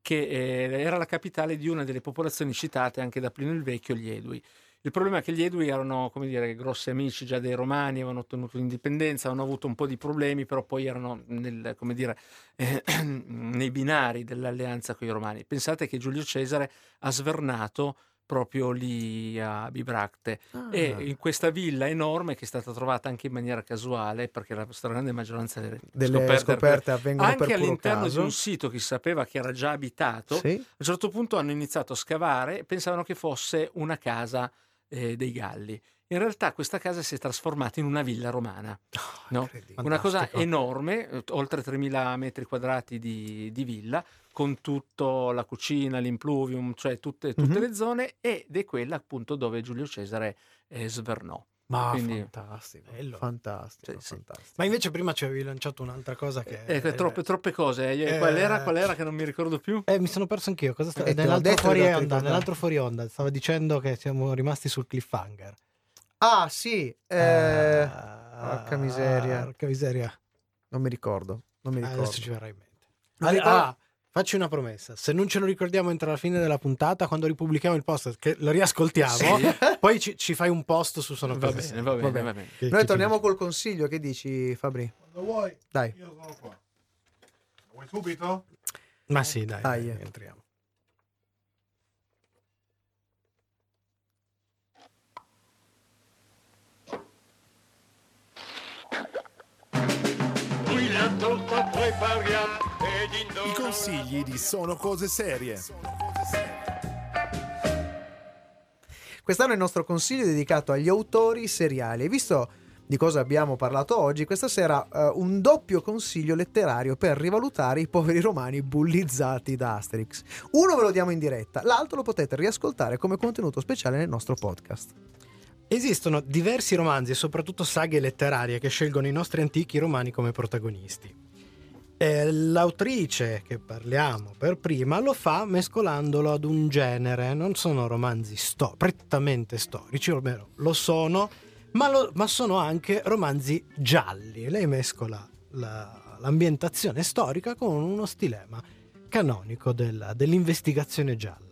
che eh, era la capitale di una delle popolazioni citate anche da Plinio il Vecchio, gli Edui. Il problema è che gli Edui erano, come dire, grossi amici già dei Romani, avevano ottenuto l'indipendenza, avevano avuto un po' di problemi, però poi erano nel, come dire, eh, nei binari dell'alleanza con i Romani. Pensate che Giulio Cesare ha svernato proprio lì a Bibracte e Ah. in questa villa enorme che è stata trovata anche in maniera casuale perché la stragrande maggioranza delle, Delle scoperte, scoperte avvengono anche all'interno caso. di un sito che si sapeva che era già abitato Sì. a un certo punto hanno iniziato a scavare e pensavano che fosse una casa eh, dei Galli. In realtà questa casa si è trasformata in una villa romana. no? Una cosa enorme, eh, oltre 3.000 metri quadrati di, di villa, con tutto la cucina, l'impluvium, cioè tutte, tutte Mhm. le zone, ed è quella appunto dove Giulio Cesare eh, svernò. Ma Quindi- fantastico. bello. Fantastico, Sì, sì. fantastico. Ma invece prima ci avevi lanciato un'altra cosa che... Ecco, troppe, troppe cose. eh. Qual, era, qual era che non mi ricordo più? Eh, mi sono perso anchio. Cosa sta... Eh, nell'altro, fuori onda, nell'altro fuori onda stava dicendo che siamo rimasti sul cliffhanger. Ah, sì. Eh, Ah, porca miseria. Porca miseria. Non mi ricordo. Non mi Ah, ricordo. adesso ci verrà in mente. Ah, facci una promessa. Se non ce lo ricordiamo entro la fine della puntata, quando ripubblichiamo il post, che lo riascoltiamo, Sì. poi ci, ci fai un post su Sono Va bene, Serie. va bene, va bene. Che- Noi che torniamo col consiglio, che dici Fabri? Quando vuoi, Dai. io sono qua. Vuoi subito? Ma sì, dai, Dai. dai, entriamo. I consigli di Sono Cose Serie. Quest'anno è il nostro consiglio dedicato agli autori seriali. Visto di cosa abbiamo parlato oggi, questa sera eh, un doppio consiglio letterario per rivalutare i poveri romani bullizzati da Asterix. Uno ve lo diamo in diretta, l'altro lo potete riascoltare come contenuto speciale nel nostro podcast. Esistono diversi romanzi e soprattutto saghe letterarie che scelgono i nostri antichi romani come protagonisti. Eh, L'autrice che parliamo per prima lo fa mescolandolo ad un genere, non sono romanzi sto- prettamente storici, o almeno lo sono, ma, lo- ma sono anche romanzi gialli. Lei mescola la- l'ambientazione storica con uno stilema canonico della- dell'investigazione gialla.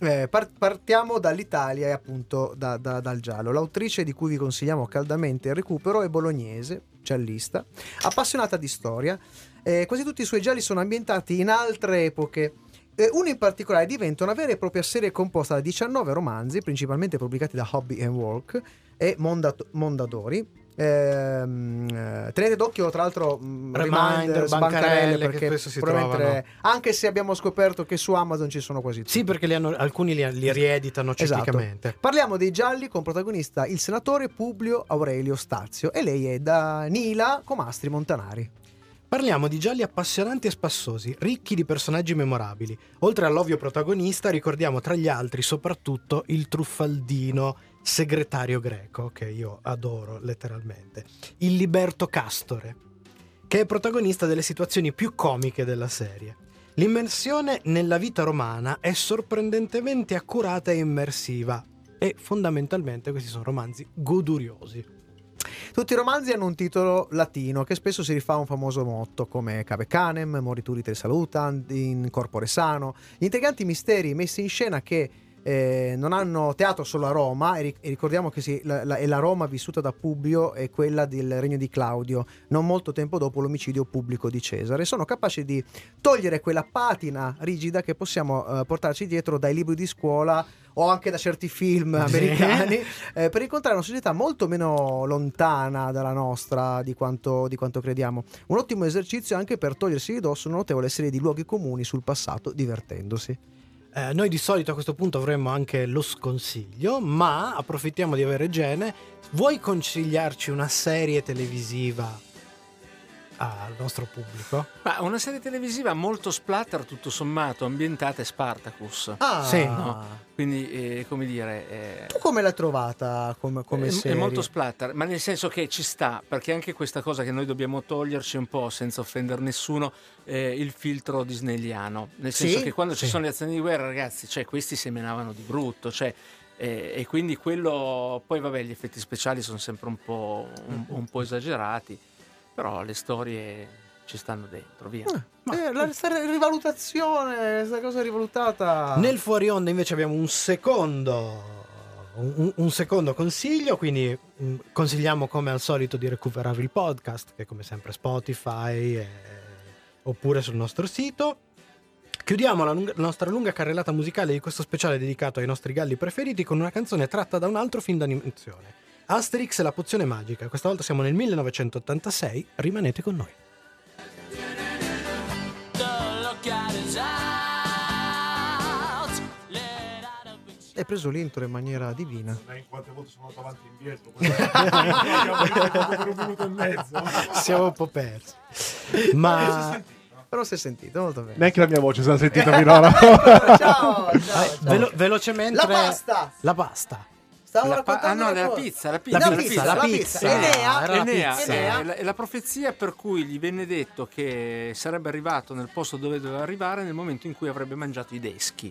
Eh, par- partiamo dall'Italia e appunto da- da- dal giallo. L'autrice di cui vi consigliamo caldamente il recupero è bolognese, giallista, appassionata di storia. Eh, quasi tutti i suoi gialli sono ambientati in altre epoche. Eh, uno in particolare diventa una vera e propria serie composta da 19 romanzi, principalmente pubblicati da Hobby and Work e Mondat- Mondadori. Ehm, eh, tenete d'occhio tra l'altro mh, Reminder, reminders, bancarelle, perché spesso si trovano. anche se abbiamo scoperto che su Amazon ci sono quasi tutti. Sì, perché li hanno- alcuni li, li rieditano Esatto. ciclicamente. Parliamo dei gialli con protagonista il senatore Publio Aurelio Stazio e lei è Danila Comastri Montanari. Parliamo di gialli appassionanti e spassosi, ricchi di personaggi memorabili. Oltre all'ovvio protagonista, ricordiamo tra gli altri soprattutto il truffaldino segretario greco, che io adoro letteralmente, il Liberto Castore, che è protagonista delle situazioni più comiche della serie. L'immersione nella vita romana è sorprendentemente accurata e immersiva e fondamentalmente questi sono romanzi goduriosi. Tutti i romanzi hanno un titolo latino che spesso si rifà a un famoso motto come Cave Canem, Morituri te salutant, in corpore sano, gli intriganti misteri messi in scena che eh, non hanno teatro solo a Roma e, ri- ricordiamo che sì, la, la- è la Roma vissuta da Publio e quella del regno di Claudio, non molto tempo dopo l'omicidio pubblico di Cesare. Sono capaci di togliere quella patina rigida che possiamo eh, portarci dietro dai libri di scuola o anche da certi film americani eh, per incontrare una società molto meno lontana dalla nostra di quanto, di quanto crediamo. Un ottimo esercizio anche per togliersi di dosso una notevole serie di luoghi comuni sul passato divertendosi. Eh, noi di solito a questo punto avremmo anche lo sconsiglio, ma approfittiamo di avere Gene. Vuoi consigliarci una serie televisiva al nostro pubblico? Ma una serie televisiva molto splatter, tutto sommato, ambientata è Spartacus. Ah, Sì. No? Quindi, eh, come dire... eh, Tu come l'hai trovata come, come è, è molto splatter, ma nel senso che ci sta, perché anche questa cosa che noi dobbiamo toglierci un po' senza offendere nessuno, eh, il filtro disneyliano. Nel Sì? senso che quando ci Sì. sono le azioni di guerra, ragazzi, cioè, questi semenavano di brutto, cioè, eh, e quindi quello... Poi vabbè, gli effetti speciali sono sempre un po', un, un po' esagerati, però le storie ci stanno dentro, via. Eh, la questa rivalutazione, questa cosa rivalutata. Nel fuori onda invece abbiamo un secondo un, un secondo consiglio, quindi mm, consigliamo come al solito di recuperare il podcast, che è come sempre Spotify eh, oppure sul nostro sito. Chiudiamo la, lunga- la nostra lunga carrellata musicale di questo speciale dedicato ai nostri galli preferiti con una canzone tratta da un altro film d'animazione. Asterix e la pozione magica. Questa volta siamo nel 1986, rimanete con noi. Hai preso l'intro in maniera divina. Sai quante volte sono andato avanti e indietro? Per un minuto e mezzo. Siamo un po' persi. Ma Però si è sentito molto bene. Neanche la mia voce si è sentita finora. ciao, ciao, Eh, ciao. velo- velocemente La pasta! La pasta. Stavo La pa- ah no, una la cosa. pizza, la pizza, La La pizza, pizza, la la pizza. pizza. Enea, Era la Enea, pizza. è la, è la profezia per cui gli venne detto che sarebbe arrivato nel posto dove doveva arrivare nel momento in cui avrebbe mangiato i deschi.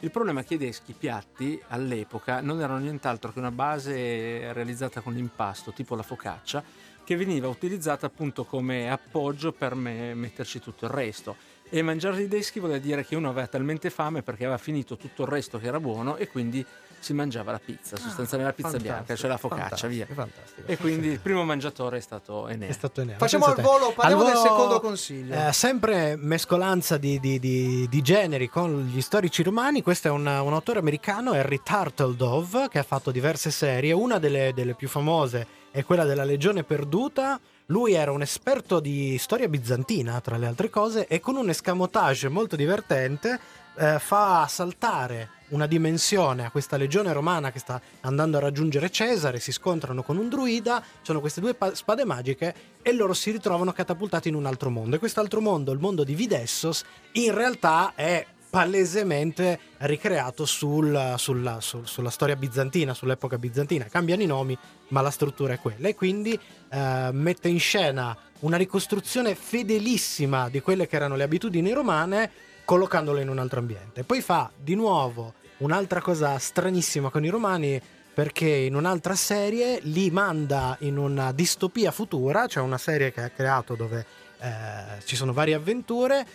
Il problema è che i deschi, piatti, all'epoca non erano nient'altro che una base realizzata con l'impasto, tipo la focaccia, che veniva utilizzata appunto come appoggio per me- metterci tutto il resto. E mangiare i dischi vuol dire che uno aveva talmente fame perché aveva finito tutto il resto che era buono e quindi si mangiava la pizza, sostanzialmente la pizza bianca, cioè la focaccia, fantastico, via. fantastico. E quindi il primo mangiatore è stato Enea. È stato Enea. Facciamo al volo, parliamo Al del volo, secondo consiglio. eh, sempre mescolanza di, di- di- di generi con gli storici romani. Questo è un, un autore americano, Harry Turtledove, che ha fatto diverse serie. Una delle, delle più famose è quella della Legione Perduta. Lui era un esperto di storia bizantina, tra le altre cose, e con un escamotage molto divertente eh, fa saltare una dimensione a questa legione romana che sta andando a raggiungere Cesare, si scontrano con un druida, sono queste due pa- spade magiche e loro si ritrovano catapultati in un altro mondo. E quest'altro mondo, il mondo di Videssos, in realtà è palesemente ricreato sul- sulla, sul- sulla storia bizantina, sull'epoca bizantina. Cambiano i nomi, ma la struttura è quella. E quindi eh, mette in scena una ricostruzione fedelissima di quelle che erano le abitudini romane, collocandole in un altro ambiente. Poi fa di nuovo un'altra cosa stranissima con i romani. Perché in un'altra serie li manda in una distopia futura, cioè una serie che ha creato dove eh, ci sono varie avventure.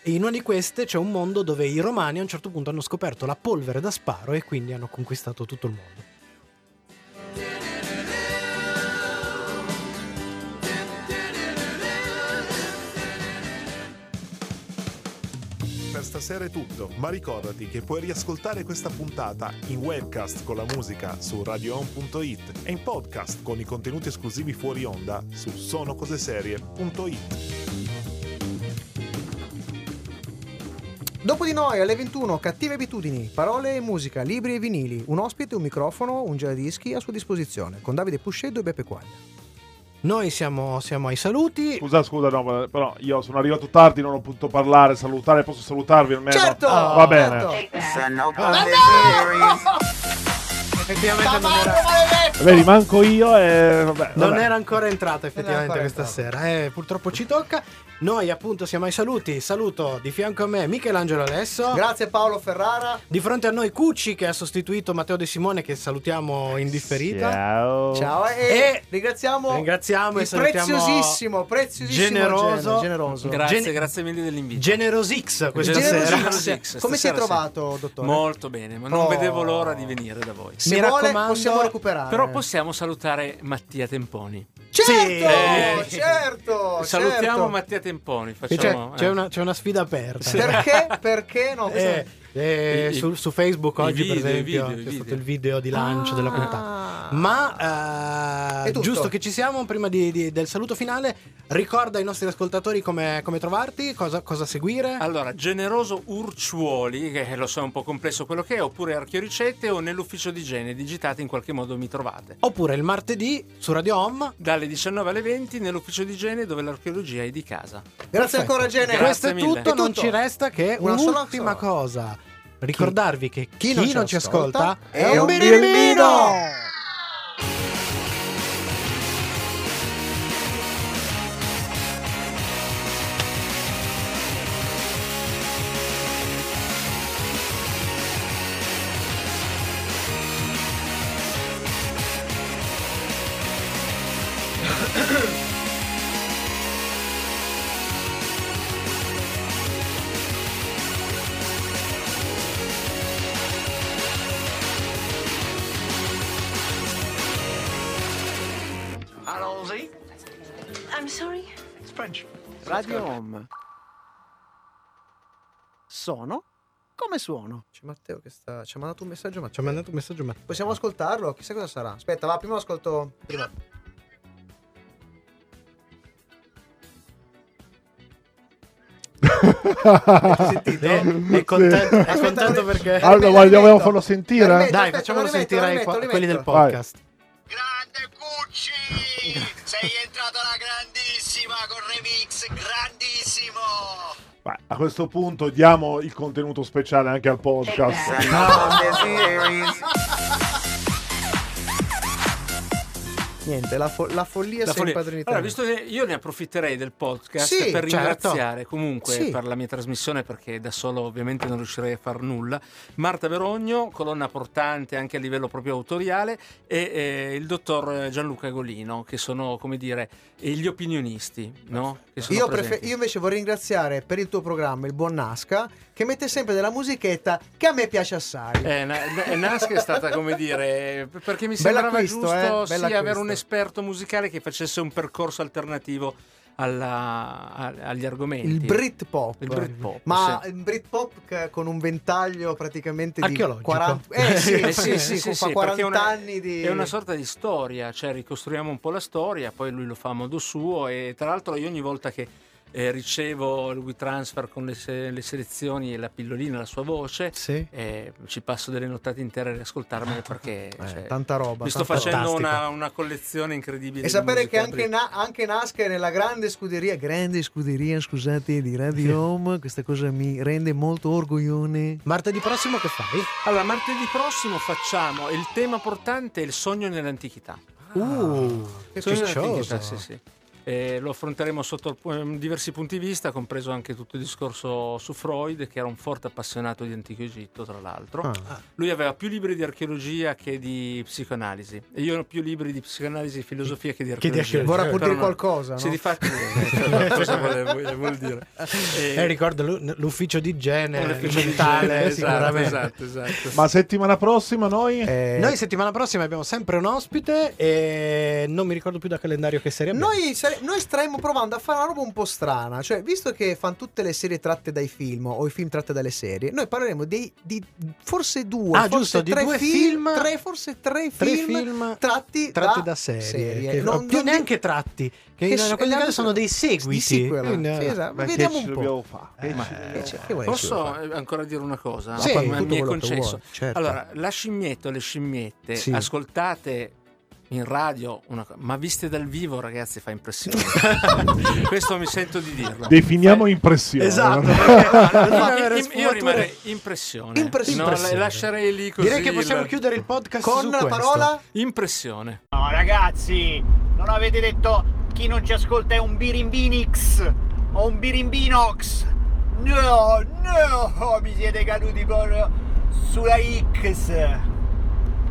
E in una di queste c'è un mondo dove i romani a un certo punto hanno scoperto la polvere da sparo e quindi hanno conquistato tutto il mondo. Stasera è tutto, ma ricordati che puoi riascoltare questa puntata in webcast con la musica su radioon.it e in podcast con i contenuti esclusivi fuori onda su sonocoseserie.it. Dopo di noi alle 21, cattive abitudini, parole e musica, libri e vinili, un ospite, un microfono, un giradischi a sua disposizione, con Davide Pusceddo e Beppe Quaglia. Noi siamo, siamo ai saluti. Scusa, scusa, no, però io sono arrivato tardi, non ho potuto parlare, salutare, posso salutarvi almeno? Certo! Va bene. Effettivamente non era, Vedi, manco io e vabbè, non vabbè. era ancora entrata effettivamente ancora questa sera. Eh, purtroppo ci tocca. Noi appunto siamo ai saluti. Saluto di fianco a me Michelangelo Alesso. Grazie Paolo Ferrara. Di fronte a noi Cucci che ha sostituito Matteo De Simone che salutiamo in differita. Ciao. Ciao e, E ringraziamo, ringraziamo e preziosissimo, preziosissimo generoso, Gene- generoso. Grazie, Gen- grazie mille dell'invito. Generosix questa Generosix. sera. Generosix, Come si è sì. trovato, dottore? Molto bene, ma non Oh. vedevo l'ora di venire da voi. Se Mi vuole raccomando, possiamo recuperare. Però possiamo salutare Mattia Temponi. Certo, Eh. certo. Salutiamo certo. Mattia Temponi. C'è, Facciamo, c'è eh. una, c'è una sfida aperta. Perché? Perché no? Questo- Eh, eh, I- su, su Facebook oggi, video, per esempio, video, c'è video. stato il video di lancio della puntata. Ah. Ma eh, giusto che ci siamo, prima di- di- del saluto finale, ricorda ai nostri ascoltatori come, come trovarti, cosa, cosa seguire. Allora, Generoso Urciuoli, che lo so è un po' complesso quello che è, oppure Archioricette o nell'ufficio di igiene, digitate in qualche modo mi trovate. Oppure il martedì su Radio Home. Dalle 19 alle 20 nell'ufficio di igiene dove l'archeologia è di casa. Grazie ancora Gene. Grazie Questo è tutto, È non tutto. ci resta che Una sola un'ultima cosa. Ricordarvi che chi, non non, ci ci ascolta, è un birimbino. I'm sorry. It's French. Radio Home. Sono come suono. C'è Matteo che sta. Ci ha mandato un messaggio. Matteo. ci ha mandato un messaggio Matteo. Possiamo ascoltarlo? Chissà cosa sarà. Aspetta, va, prima lo ascolto. Prima. Sentito? È contento, è contento perché... Allora, vogliamo, farlo sentire? Rimetto, Dai, aspetta, facciamolo lo rimetto, sentire lo ai rimetto, qua- lo quelli del rimetto. podcast. Grande Cucci! Sei entrato alla grandissima con remix, grandissimo! Beh, a questo punto diamo il contenuto speciale anche al podcast. Niente, la, fo- la follia La si è. Allora, visto che io ne approfitterei del podcast Sì, per certo. ringraziare comunque Sì. per la mia trasmissione, perché da solo ovviamente non riuscirei a far nulla, Marta Verogno, colonna portante anche a livello proprio autoriale, e eh, il dottor Gianluca Golino, che sono, come dire, gli opinionisti, no? Io, prefer- io invece vorrei ringraziare per il tuo programma il buon Nasca che mette sempre della musichetta che a me piace assai. Eh, Na- Na- Nasca è stata come dire perché mi sembrava acquisto, giusto eh, sì, avere un esperto musicale che facesse un percorso alternativo alla- agli argomenti. Il Britpop. Il Britpop, Ma sì. il Britpop con un ventaglio praticamente di Archeologico. 40 Eh sì, Eh sì, sì, fa sì, 40 perché è una, anni di È una sorta di storia, cioè ricostruiamo un po' la storia, poi lui lo fa a modo suo e tra l'altro io ogni volta che eh, ricevo il WeTransfer con le, se- le selezioni e la pillolina, la sua voce, Sì. eh, ci passo delle nottate intere a riascoltarmele perché cioè, Eh, tanta roba. mi sto facendo una, una collezione incredibile. E sapere che anche. Na- anche Nasca è nella grande scuderia, grande scuderia, scusate, di Radio Home, questa cosa mi rende molto orgoglione. Martedì prossimo che fai? Allora, martedì prossimo facciamo il tema portante è il sogno nell'antichità. Uh, che Sogno nell'antichità, sì, sì. E lo affronteremo sotto eh, diversi punti di vista, compreso anche tutto il discorso su Freud, che era un forte appassionato di Antico Egitto, tra l'altro. Ah. Lui aveva più libri di archeologia che di psicoanalisi. E io ho più libri di psicoanalisi e filosofia che di Che di archeologia. archeologia. Vorrà pur Però dire no. qualcosa, Sì, no? di fatto, eh, cosa vuole, vuol dire? E- Eh, ricordo l'u- l'ufficio di igiene L'ufficio di mentale, esatto, esatto, esatto. Ma settimana prossima noi? Eh, Noi settimana prossima abbiamo sempre un ospite e non mi ricordo più da calendario che serie abbiamo. Noi, sare- noi staremmo provando a fare una roba un po' strana, cioè visto che fanno tutte le serie tratte dai film o i film tratti dalle serie, noi parleremo di, di forse due, Ah, forse giusto, di tre due film, film- tre, forse tre, Tre film, film tratti, tratti da, da serie, che- Non, più non- neanche tratti, che, che in eh, casi sono dei seguiti. di sì, eh, esatto. Ma Vediamo un po'. eh, ci Posso eh, ancora dire una cosa? Sì, Ma mi è concesso. certo. Allora, la scimmietta o le scimmiette, Sì. ascoltate in radio, una ma viste dal vivo, ragazzi, fa impressione. Questo mi sento di dirlo. Definiamo impressione. Esatto, No, Deve io- rimarrei impressione. Impressione. No, la- lascerei lì così. Direi che possiamo il- chiudere il podcast Con la parola Impressione. No, ragazzi, non avete detto chi non ci ascolta è un birimbinix o un birimbinox. No, no, mi siete caduti proprio sulla X.